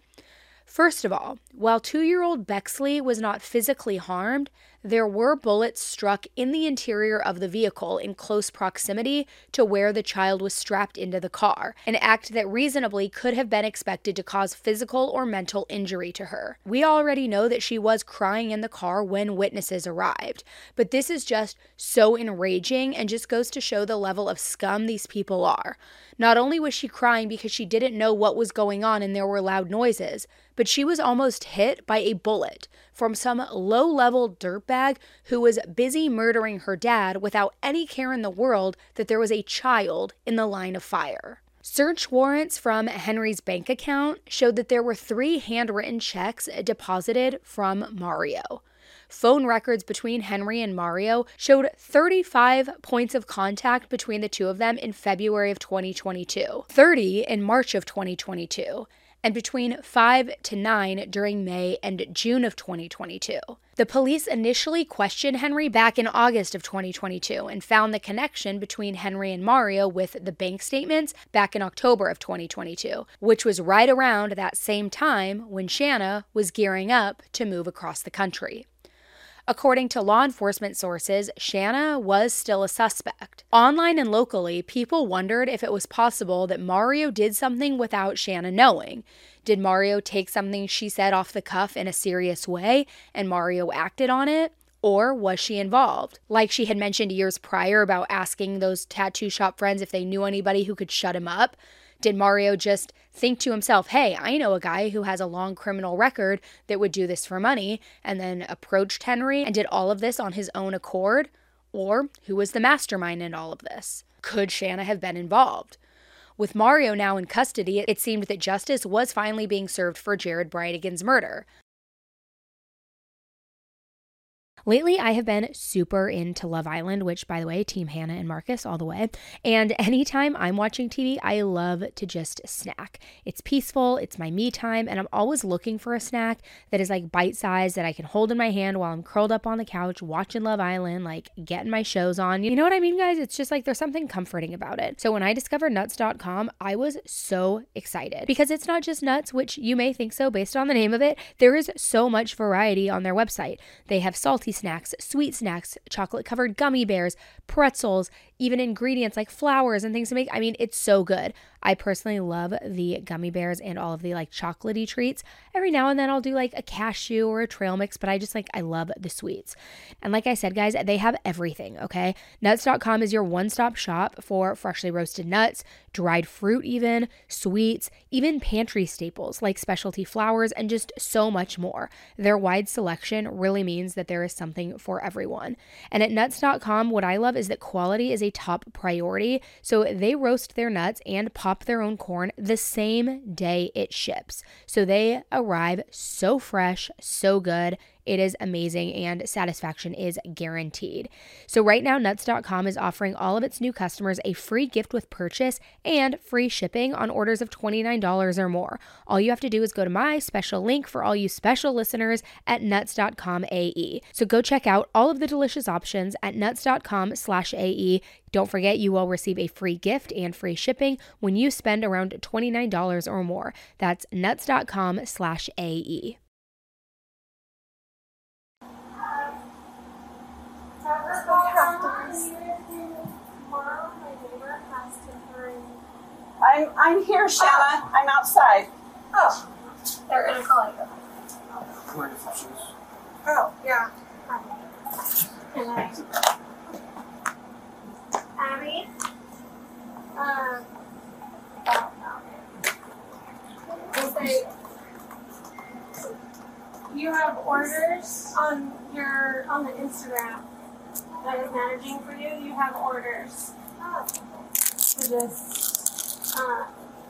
First of all, while two year old Bexley was not physically harmed, there were bullets struck in the interior of the vehicle in close proximity to where the child was strapped into the car, an act that reasonably could have been expected to cause physical or mental injury to her. We already know that she was crying in the car when witnesses arrived, but this is just so enraging and just goes to show the level of scum these people are. Not only was she crying because she didn't know what was going on and there were loud noises, but she was almost hit by a bullet from some low level dirtbag who was busy murdering her dad without any care in the world that there was a child in the line of fire. Search warrants from Henry's bank account showed that there were three handwritten checks deposited from Mario. Phone records between Henry and Mario showed 35 points of contact between the two of them in February of 2022, 30 in March of 2022, and between 5 to 9 during May and June of 2022. The police initially questioned Henry back in August of 2022 and found the connection between Henry and Mario with the bank statements back in October of 2022, which was right around that same time when Shanna was gearing up to move across the country. According to law enforcement sources, Shanna was still a suspect. Online and locally, people wondered if it was possible that Mario did something without Shanna knowing. Did Mario take something she said off the cuff in a serious way and Mario acted on it? Or was she involved? Like she had mentioned years prior about asking those tattoo shop friends if they knew anybody who could shut him up. Did Mario just think to himself, hey, I know a guy who has a long criminal record that would do this for money, and then approached Henry and did all of this on his own accord? Or who was the mastermind in all of this? Could Shanna have been involved? With Mario now in custody, it seemed that justice was finally being served for Jared Bridegan's murder. Lately, I have been super into Love Island, which, by the way, Team Hannah and Marcus all the way. And anytime I'm watching TV, I love to just snack. It's peaceful, it's my me time, and I'm always looking for a snack that is like bite sized that I can hold in my hand while I'm curled up on the couch watching Love Island, like getting my shows on. You know what I mean, guys? It's just like there's something comforting about it. So when I discovered nuts.com, I was so excited because it's not just nuts, which you may think so based on the name of it. There is so much variety on their website. They have salty snacks, sweet snacks, chocolate covered gummy bears, pretzels, even ingredients like flours and things to make. I mean, it's so good. I personally love the gummy bears and all of the like chocolatey treats. Every now and then I'll do like a cashew or a trail mix, but I just like, I love the sweets. And like I said, guys, they have everything, okay? Nuts.com is your one stop shop for freshly roasted nuts, dried fruit, even sweets, even pantry staples like specialty flours, and just so much more. Their wide selection really means that there is something for everyone. And at nuts.com, what I love is that quality is a top priority. So they roast their nuts and pop their own corn the same day it ships. So they arrive so fresh, so good. It is amazing and satisfaction is guaranteed. So, right now, nuts.com is offering all of its new customers a free gift with purchase and free shipping on orders of $29 or more. All you have to do is go to my special link for all you special listeners at nuts.com AE. So, go check out all of the delicious options at nuts.com slash AE. Don't forget, you will receive a free gift and free shipping when you spend around $29 or more. That's nuts.com slash AE. I'm, I'm here, Shanna. I'm outside. Oh, they're gonna call you. Oh, yeah. Can I? Abby? Um. Oh, no. Say, you have orders on your on the Instagram that is managing for you. You have orders. To just uh,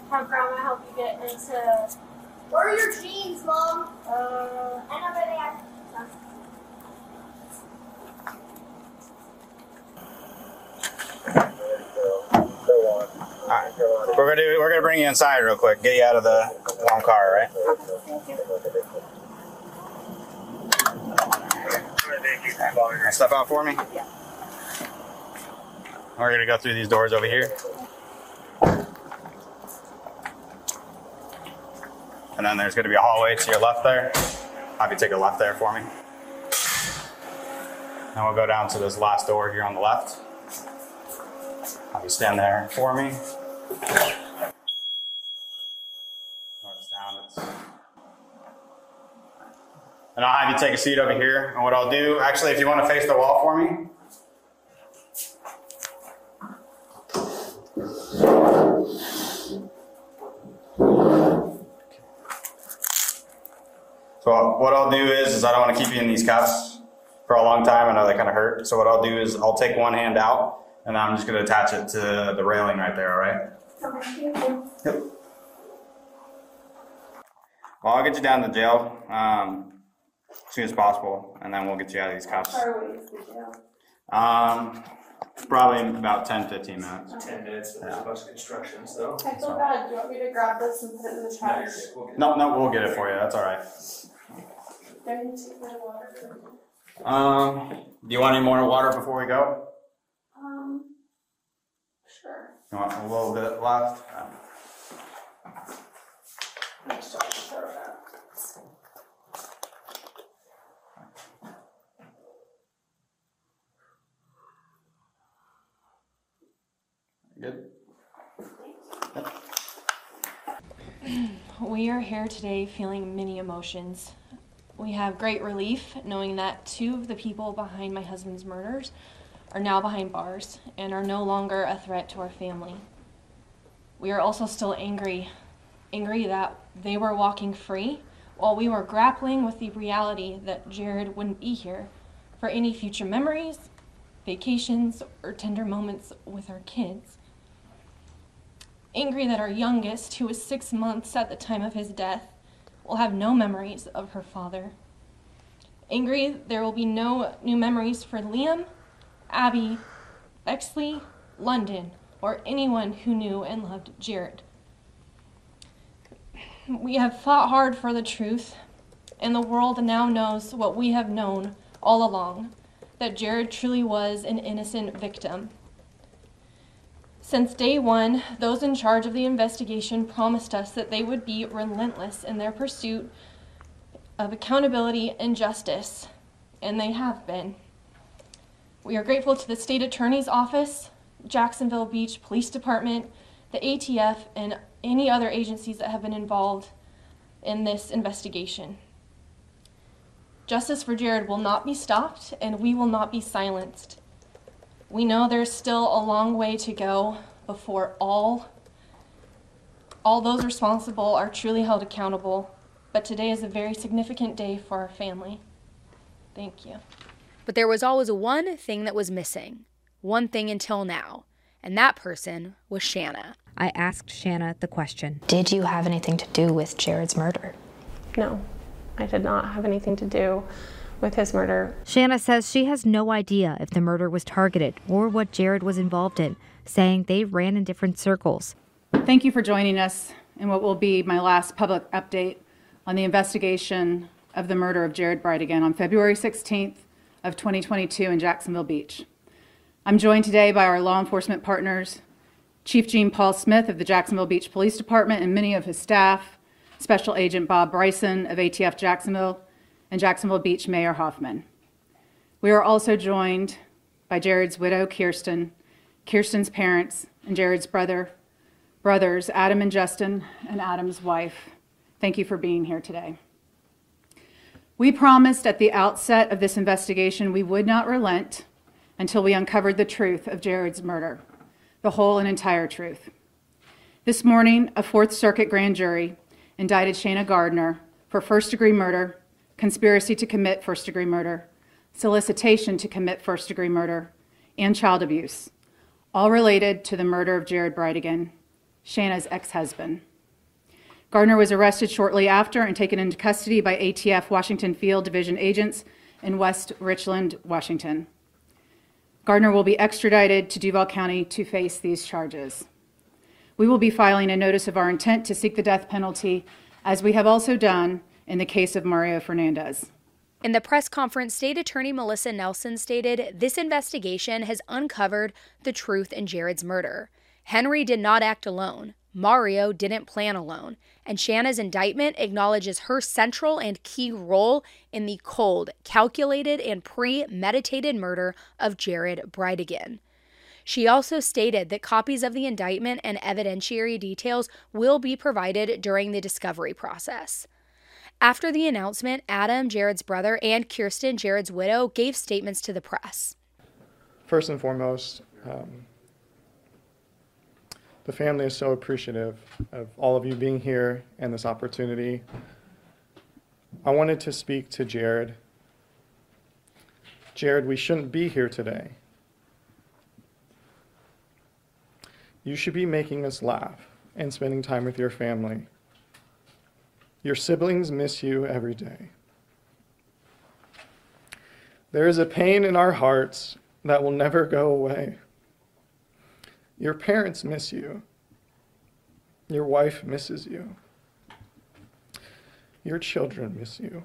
have grandma help you get into. Where are your jeans, mom? Uh, I know where they are. Alright. We're gonna do, we're gonna bring you inside real quick. Get you out of the warm car, all right? Wanna Step out for me. We're gonna go through these doors over here. And then there's gonna be a hallway to your left there. Have you take a left there for me. And we'll go down to this last door here on the left. Have you stand there for me. And I'll have you take a seat over here. And what I'll do, actually, if you want to face the wall for me. So what I'll do is, is I don't want to keep you in these cuffs for a long time. I know they kind of hurt. So what I'll do is I'll take one hand out and I'm just going to attach it to the railing right there. All right. Yep. Well, I'll get you down to jail um, as soon as possible, and then we'll get you out of these cuffs. Far away is the jail. Um, probably in about 10, 15 minutes. Ten minutes, there's a bunch of construction, so. I feel bad. Do you want me to grab this and put it in the trash? No, no, we'll get it for you. That's all right. Do I need to take water? Um, do you want any more water before we go? Um, sure. You want a little bit left? Um, I'm just trying to throw it out. Good. We are here today feeling many emotions. We have great relief knowing that two of the people behind my husband's murders are now behind bars and are no longer a threat to our family. We are also still angry, angry that they were walking free while we were grappling with the reality that Jared wouldn't be here for any future memories, vacations, or tender moments with our kids angry that our youngest, who was six months at the time of his death, will have no memories of her father. Angry, there will be no new memories for Liam, Abby, Bexley, London, or anyone who knew and loved Jared. We have fought hard for the truth, and the world now knows what we have known all along that Jared truly was an innocent victim. Since day one, those in charge of the investigation promised us that they would be relentless in their pursuit of accountability and justice, and they have been. We are grateful to the State Attorney's Office, Jacksonville Beach Police Department, the ATF, and any other agencies that have been involved in this investigation. Justice for Jared will not be stopped, and we will not be silenced. We know there's still a long way to go before all all those responsible are truly held accountable, but today is a very significant day for our family. Thank you. But there was always one thing that was missing. One thing until now. And that person was Shanna. I asked Shanna the question Did you have anything to do with Jared's murder? No, I did not have anything to do with his murder. Shanna says she has no idea if the murder was targeted or what Jared was involved in, saying they ran in different circles. Thank you for joining us in what will be my last public update on the investigation of the murder of Jared Bridegan on February 16th of 2022 in Jacksonville Beach. I'm joined today by our law enforcement partners, Chief Gene Paul Smith of the Jacksonville Beach Police Department and many of his staff, Special Agent Bob Bryson of ATF Jacksonville, and Jacksonville Beach Mayor Hoffman. We are also joined by Jared's widow, Kirsten, Kirsten's parents, and Jared's brother, brothers, Adam and Justin, and Adam's wife. Thank you for being here today. We promised at the outset of this investigation we would not relent until we uncovered the truth of Jared's murder, the whole and entire truth. This morning, a Fourth Circuit grand jury indicted Shanna Gardner for first degree murder, conspiracy to commit first degree murder, solicitation to commit first degree murder, and child abuse, all related to the murder of Jared Bridegan, Shanna's ex husband. Gardner was arrested shortly after and taken into custody by ATF Washington Field Division agents in West Richland, Washington. Gardner will be extradited to Duval County to face these charges. We will be filing a notice of our intent to seek the death penalty, as we have also done in the case of Mario Fernandez. In the press conference, State Attorney Melissa Nelson stated this investigation has uncovered the truth in Jared's murder. Henry did not act alone. Mario didn't plan alone, and Shanna's indictment acknowledges her central and key role in the cold, calculated, and premeditated murder of Jared Bridegan. She also stated that copies of the indictment and evidentiary details will be provided during the discovery process. After the announcement, Adam, Jared's brother, and Kirsten, Jared's widow, gave statements to the press. First and foremost, um, the family is so appreciative of all of you being here and this opportunity. I wanted to speak to Jared. Jared, we shouldn't be here today. You should be making us laugh and spending time with your family. Your siblings miss you every day. There is a pain in our hearts that will never go away. Your parents miss you. Your wife misses you. Your children miss you.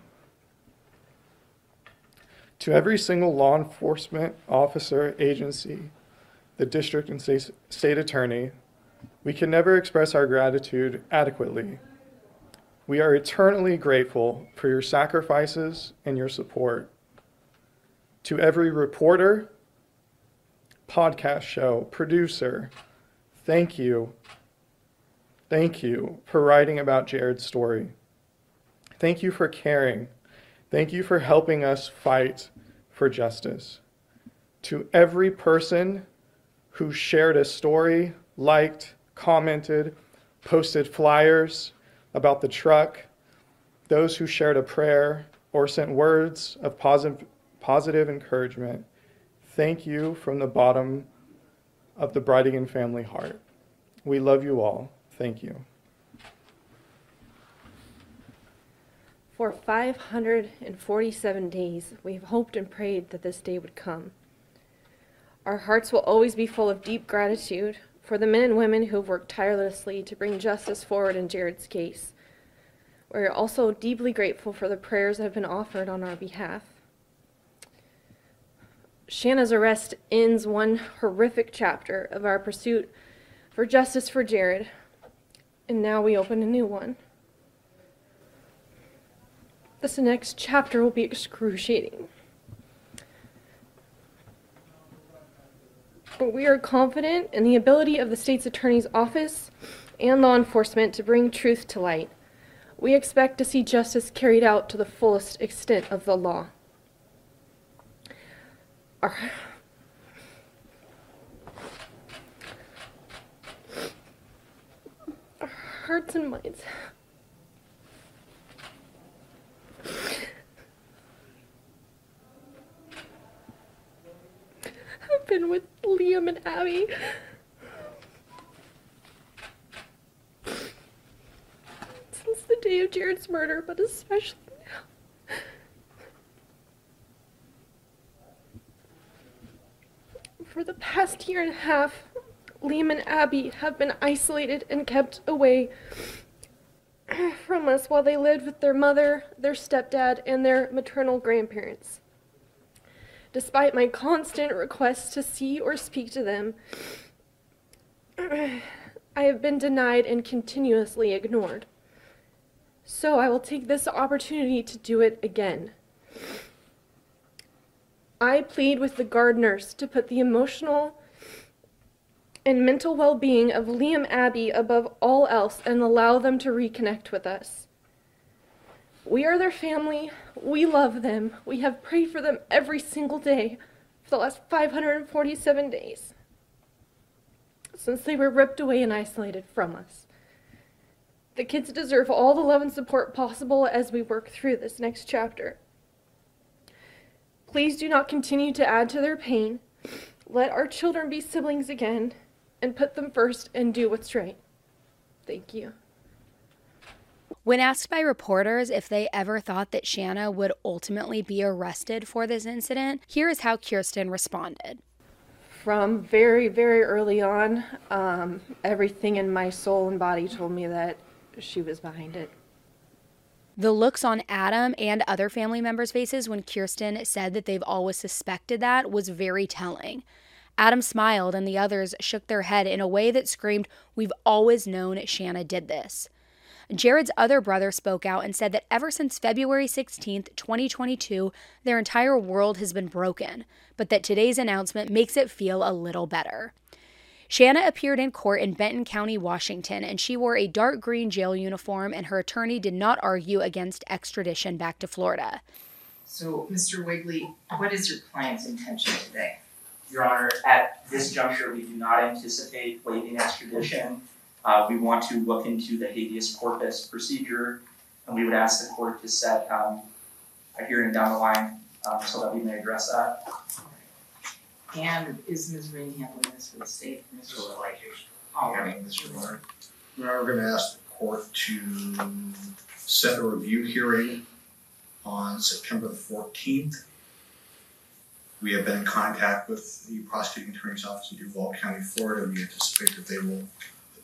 To every single law enforcement officer, agency, the district and state, attorney, we can never express our gratitude adequately. We are eternally grateful for your sacrifices and your support. To every reporter, podcast show, producer, thank you. Thank you for writing about Jared's story. Thank you for caring. Thank you for helping us fight for justice. To every person who shared a story, liked, commented, posted flyers about the truck, those who shared a prayer or sent words of positive, positive encouragement, thank you from the bottom of the Bridegan family heart. We love you all. Thank you. For 547 days, we have hoped and prayed that this day would come. Our hearts will always be full of deep gratitude for the men and women who have worked tirelessly to bring justice forward in Jared's case. We're also deeply grateful for the prayers that have been offered on our behalf. Shanna's arrest ends one horrific chapter of our pursuit for justice for Jared, and now we open a new one. This next chapter will be excruciating. But we are confident in the ability of the state's attorney's office and law enforcement to bring truth to light. We expect to see justice carried out to the fullest extent of the law. Our, hearts and minds have been with Liam and Abby. Since the day of Jared's murder, but especially now. For the past year and a half, Liam and Abby have been isolated and kept away from us while they lived with their mother, their stepdad, and their maternal grandparents. Despite my constant requests to see or speak to them, I have been denied and continuously ignored. So I will take this opportunity to do it again. I plead with the Gardners to put the emotional and mental well being of Liam Abby above all else and allow them to reconnect with us. We are their family. We love them. We have prayed for them every single day for the last 547 days since they were ripped away and isolated from us. The kids deserve all the love and support possible as we work through this next chapter. Please do not continue to add to their pain. Let our children be siblings again and put them first and do what's right. Thank you. When asked by reporters if they ever thought that Shanna would ultimately be arrested for this incident, here is how Kirsten responded. From very, very early on, um, everything in my soul and body told me that she was behind it. The looks on Adam and other family members' faces when Kirsten said that they've always suspected that was very telling. Adam smiled and the others shook their head in a way that screamed, We've always known Shanna did this. Jared's other brother spoke out and said that ever since February 16th, 2022, their entire world has been broken, but that today's announcement makes it feel a little better. Shanna appeared in court in Benton County, Washington, and she wore a dark green jail uniform, and her attorney did not argue against extradition back to Florida. So, Mr. Wigley, what is your client's intention today? Your Honor, at this juncture, we do not anticipate waiving extradition. Uh, we want to look into the habeas corpus procedure, and we would ask the court to set um, a hearing down the line um, so that we may address that. And is Ms. Ring handling this for the state? Mr. Lord. All right, Mr. Lord. Now we're going to ask the court to set a review hearing on September the 14th. We have been in contact with the prosecuting attorney's office in Duval County, Florida. And we anticipate that they will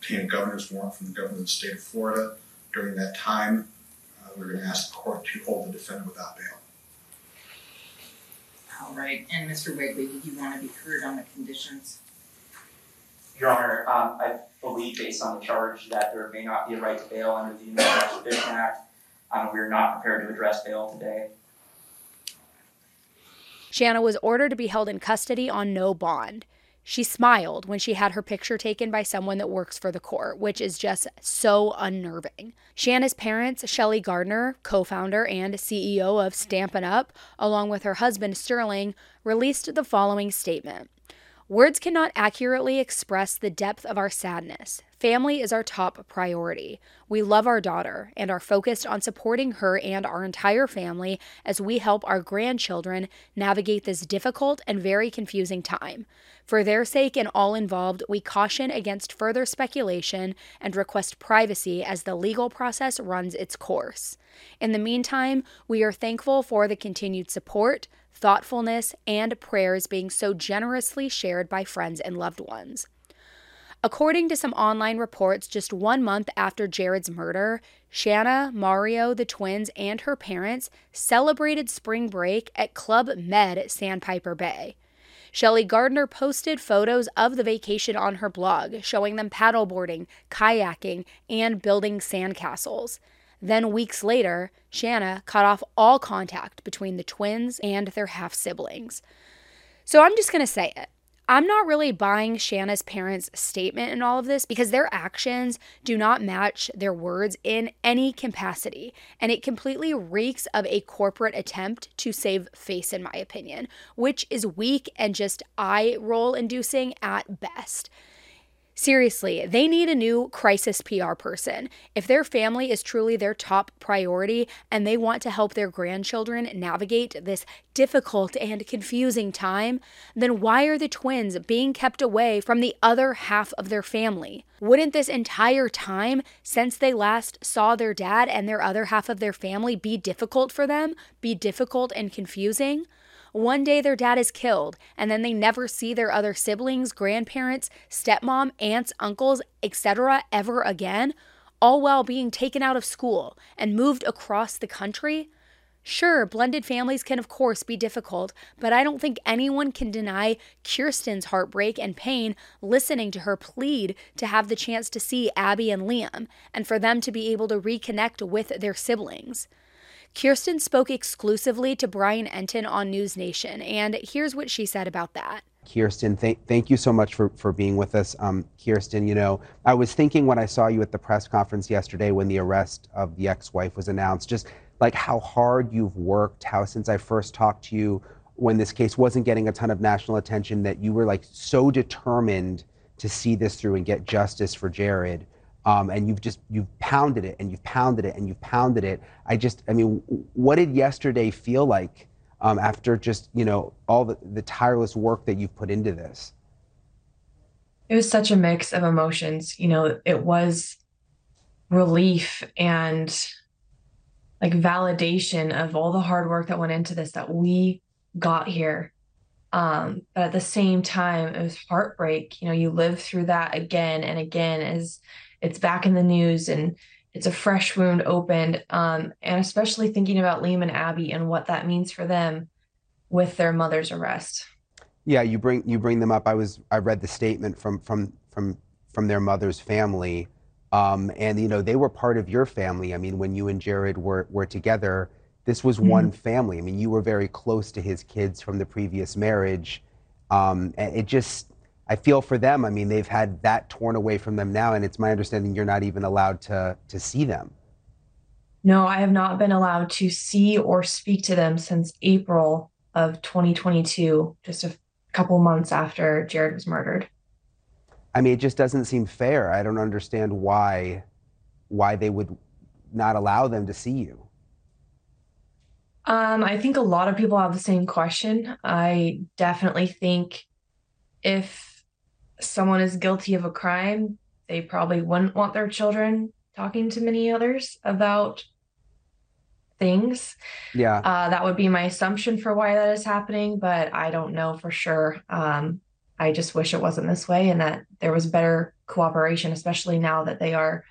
obtain a governor's warrant from the governor of the state of Florida. During that time, uh, we're going to ask the court to hold the defendant without bail. All right, and Mr. Wigley, did you want to be heard on the conditions? Your Honor, um, I believe based on the charge that there may not be a right to bail under the United Extradition Act. Um, we are not prepared to address bail today. Shanna was ordered to be held in custody on no bond. She smiled when she had her picture taken by someone that works for the court, which is just so unnerving. Shanna's parents, Shelly Gardner, co founder and CEO of Stampin' Up., along with her husband Sterling, released the following statement Words cannot accurately express the depth of our sadness. Family is our top priority. We love our daughter and are focused on supporting her and our entire family as we help our grandchildren navigate this difficult and very confusing time. For their sake and all involved, we caution against further speculation and request privacy as the legal process runs its course. In the meantime, we are thankful for the continued support, thoughtfulness, and prayers being so generously shared by friends and loved ones. According to some online reports, just one month after Jared's murder, Shanna, Mario, the twins, and her parents celebrated spring break at Club Med at Sandpiper Bay. Shelly Gardner posted photos of the vacation on her blog, showing them paddleboarding, kayaking, and building sandcastles. Then, weeks later, Shanna cut off all contact between the twins and their half siblings. So I'm just going to say it. I'm not really buying Shanna's parents' statement in all of this because their actions do not match their words in any capacity. And it completely reeks of a corporate attempt to save face, in my opinion, which is weak and just eye roll inducing at best. Seriously, they need a new crisis PR person. If their family is truly their top priority and they want to help their grandchildren navigate this difficult and confusing time, then why are the twins being kept away from the other half of their family? Wouldn't this entire time since they last saw their dad and their other half of their family be difficult for them, be difficult and confusing? One day their dad is killed, and then they never see their other siblings, grandparents, stepmom, aunts, uncles, etc. ever again, all while being taken out of school and moved across the country. Sure, blended families can, of course, be difficult, but I don't think anyone can deny Kirsten's heartbreak and pain listening to her plead to have the chance to see Abby and Liam and for them to be able to reconnect with their siblings. Kirsten spoke exclusively to Brian Entin on NewsNation, and here's what she said about that. Kirsten, th- thank you so much for, for being with us. Um, Kirsten, you know, I was thinking when I saw you at the press conference yesterday when the arrest of the ex wife was announced, just like how hard you've worked, how since I first talked to you when this case wasn't getting a ton of national attention, that you were like so determined to see this through and get justice for Jared um, and you've just you've pounded it and you've pounded it and you've pounded it. I just, I mean, what did yesterday feel like um, after just you know all the, the tireless work that you've put into this? It was such a mix of emotions. You know, it was relief and like validation of all the hard work that went into this that we got here um, but at the same time it was heartbreak you know you live through that again and again as it's back in the news and it's a fresh wound opened. Um, and especially thinking about Liam and Abby and what that means for them with their mother's arrest. Yeah, you bring you bring them up. I was I read the statement from from from from their mother's family, um, and you know they were part of your family. I mean, when you and Jared were were together, this was mm-hmm. one family. I mean, you were very close to his kids from the previous marriage, um, and it just I feel for them. I mean, they've had that torn away from them now, and it's my understanding you're not even allowed to to see them. No, I have not been allowed to see or speak to them since April of 2022, just a couple months after Jared was murdered. I mean, it just doesn't seem fair. I don't understand why why they would not allow them to see you. Um, I think a lot of people have the same question. I definitely think if someone is guilty of a crime, they probably wouldn't want their children talking to many others about things. Yeah. Uh, that would be my assumption for why that is happening, but I don't know for sure. Um, I just wish it wasn't this way and that there was better cooperation, especially now that they are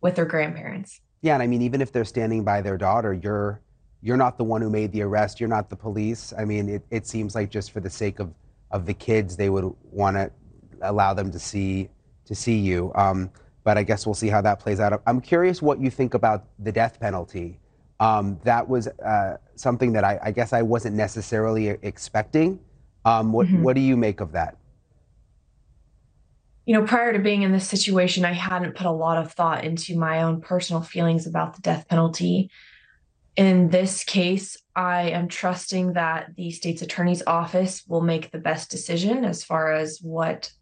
with their grandparents. Yeah, and I mean, even if they're standing by their daughter, you're you're not the one who made the arrest. You're not the police. I mean, it, it seems like just for the sake of of the kids, they would want to allow them to see to see you. Um, but I guess we'll see how that plays out. I'm curious what you think about the death penalty. Um, that was uh, something that I, I, guess I wasn't necessarily expecting. Um, what mm-hmm. what do you make of that? You know, prior to being in this situation, I hadn't put a lot of thought into my own personal feelings about the death penalty. In this case, I am trusting that the state's attorney's office will make the best decision as far as what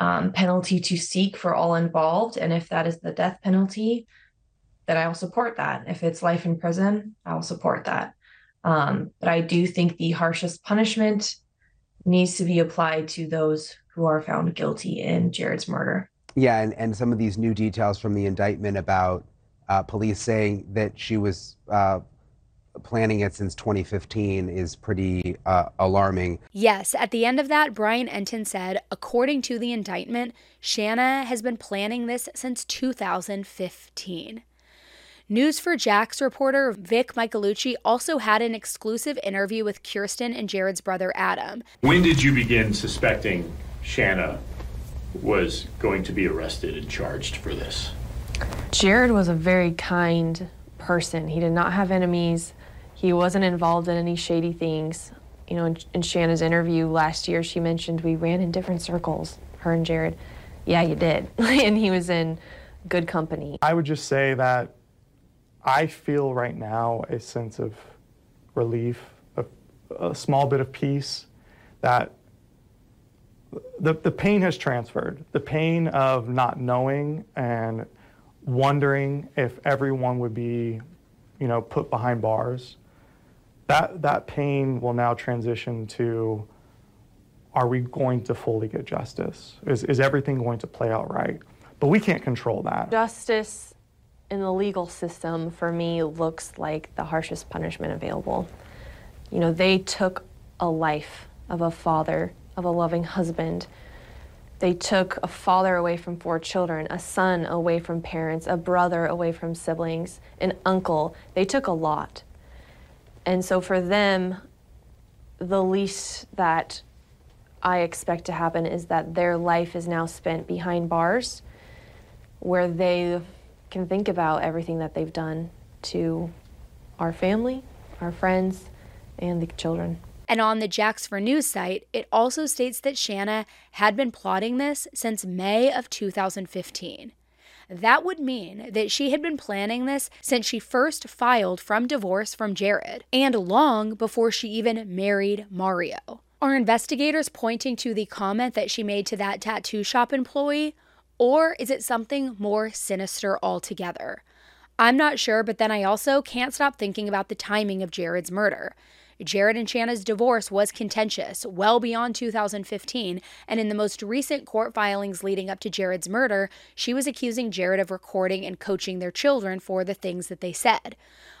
um, penalty to seek for all involved. And if that is the death penalty, then I will support that. If it's life in prison, I will support that. Um, but I do think the harshest punishment needs to be applied to those who are found guilty in Jared's murder. Yeah, and, and some of these new details from the indictment about uh, police saying that she was uh, planning it since 2015 is pretty uh, alarming. Yes, at the end of that, Brian Entin said, according to the indictment, Shanna has been planning this since 2015. News4Jax reporter Vic Micolucci also had an exclusive interview with Kirsten and Jared's brother Adam. When did you begin suspecting Shanna was going to be arrested and charged for this? Jared was a very kind person. He did not have enemies. He wasn't involved in any shady things. You know, in, in Shanna's interview last year, she mentioned we ran in different circles, her and Jared. Yeah, you did. and he was in good company. I would just say that I feel right now a sense of relief, a, a small bit of peace that the, the pain has transferred. The pain of not knowing and wondering if everyone would be, you know, put behind bars. That, that pain will now transition to are we going to fully get justice? Is, is everything going to play out right? But we can't control that. Justice in the legal system for me looks like the harshest punishment available. You know, they took a life of a father, of a loving husband. They took a father away from four children, a son away from parents, a brother away from siblings, an uncle. They took a lot. And so for them, the least that I expect to happen is that their life is now spent behind bars where they can think about everything that they've done to our family, our friends, and the children. And on the Jax for News site, it also states that Shanna had been plotting this since May of 2015. That would mean that she had been planning this since she first filed from divorce from Jared, and long before she even married Mario. Are investigators pointing to the comment that she made to that tattoo shop employee, or is it something more sinister altogether? I'm not sure, but then I also can't stop thinking about the timing of Jared's murder. Jared and Shanna's divorce was contentious, well beyond 2015, and in the most recent court filings leading up to Jared's murder, she was accusing Jared of recording and coaching their children for the things that they said.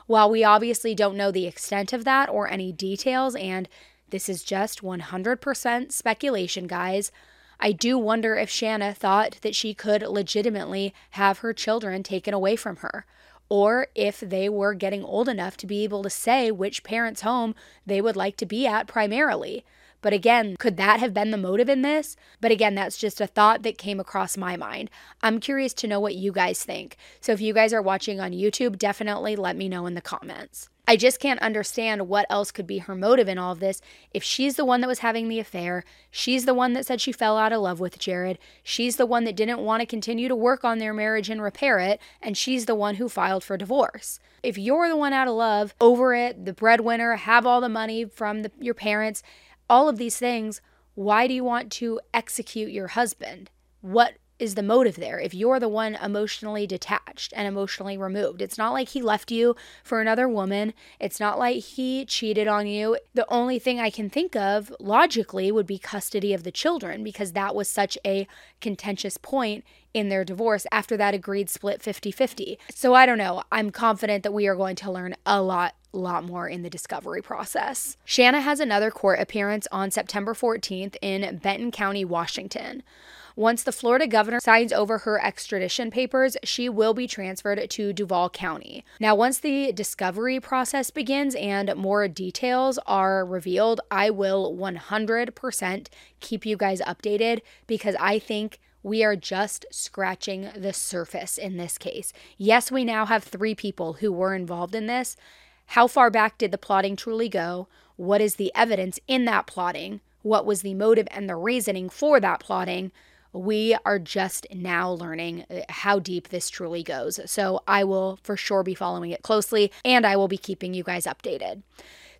While we obviously don't know the extent of that or any details, and this is just 100% speculation, guys, I do wonder if Shanna thought that she could legitimately have her children taken away from her or if they were getting old enough to be able to say which parent's home they would like to be at primarily. But again, could that have been the motive in this? But again, that's just a thought that came across my mind. I'm curious to know what you guys think. So if you guys are watching on YouTube, definitely let me know in the comments. I just can't understand what else could be her motive in all of this. If she's the one that was having the affair, she's the one that said she fell out of love with Jared, she's the one that didn't want to continue to work on their marriage and repair it, and she's the one who filed for divorce. If you're the one out of love, over it, the breadwinner, have all the money from the, your parents, all of these things, why do you want to execute your husband? What is the motive there if you're the one emotionally detached and emotionally removed. It's not like he left you for another woman. It's not like he cheated on you. The only thing I can think of logically would be custody of the children because that was such a contentious point in their divorce after that agreed split 50 50. So I don't know. I'm confident that we are going to learn a lot lot more in the discovery process. Shanna has another court appearance on September 14th in Benton County, Washington. Once the Florida governor signs over her extradition papers, she will be transferred to Duval County. Now, once the discovery process begins and more details are revealed, I will 100% keep you guys updated because I think we are just scratching the surface in this case. Yes, we now have three people who were involved in this. How far back did the plotting truly go? What is the evidence in that plotting? What was the motive and the reasoning for that plotting? We are just now learning uh, how deep this truly goes. So I will for sure be following it closely and I will be keeping you guys updated.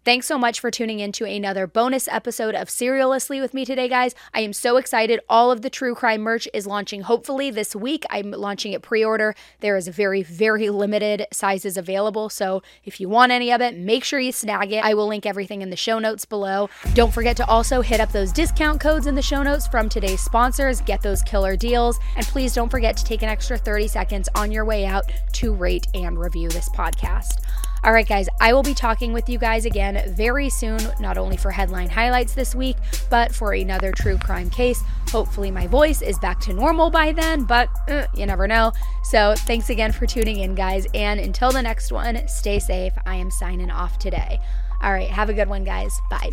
Thanks so much for tuning in to another bonus episode of Serialously with me today, guys. I am so excited. All of the true crime merch is launching hopefully this week. I'm launching it pre order. There is very, very limited sizes available. So if you want any of it, make sure you snag it. I will link everything in the show notes below. Don't forget to also hit up those discount codes in the show notes from today's sponsors. Get those killer deals. And please don't forget to take an extra 30 seconds on your way out to rate and review this podcast. All right, guys, I will be talking with you guys again very soon, not only for headline highlights this week, but for another true crime case. Hopefully, my voice is back to normal by then, but uh, you never know. So, thanks again for tuning in, guys. And until the next one, stay safe. I am signing off today. All right, have a good one, guys. Bye.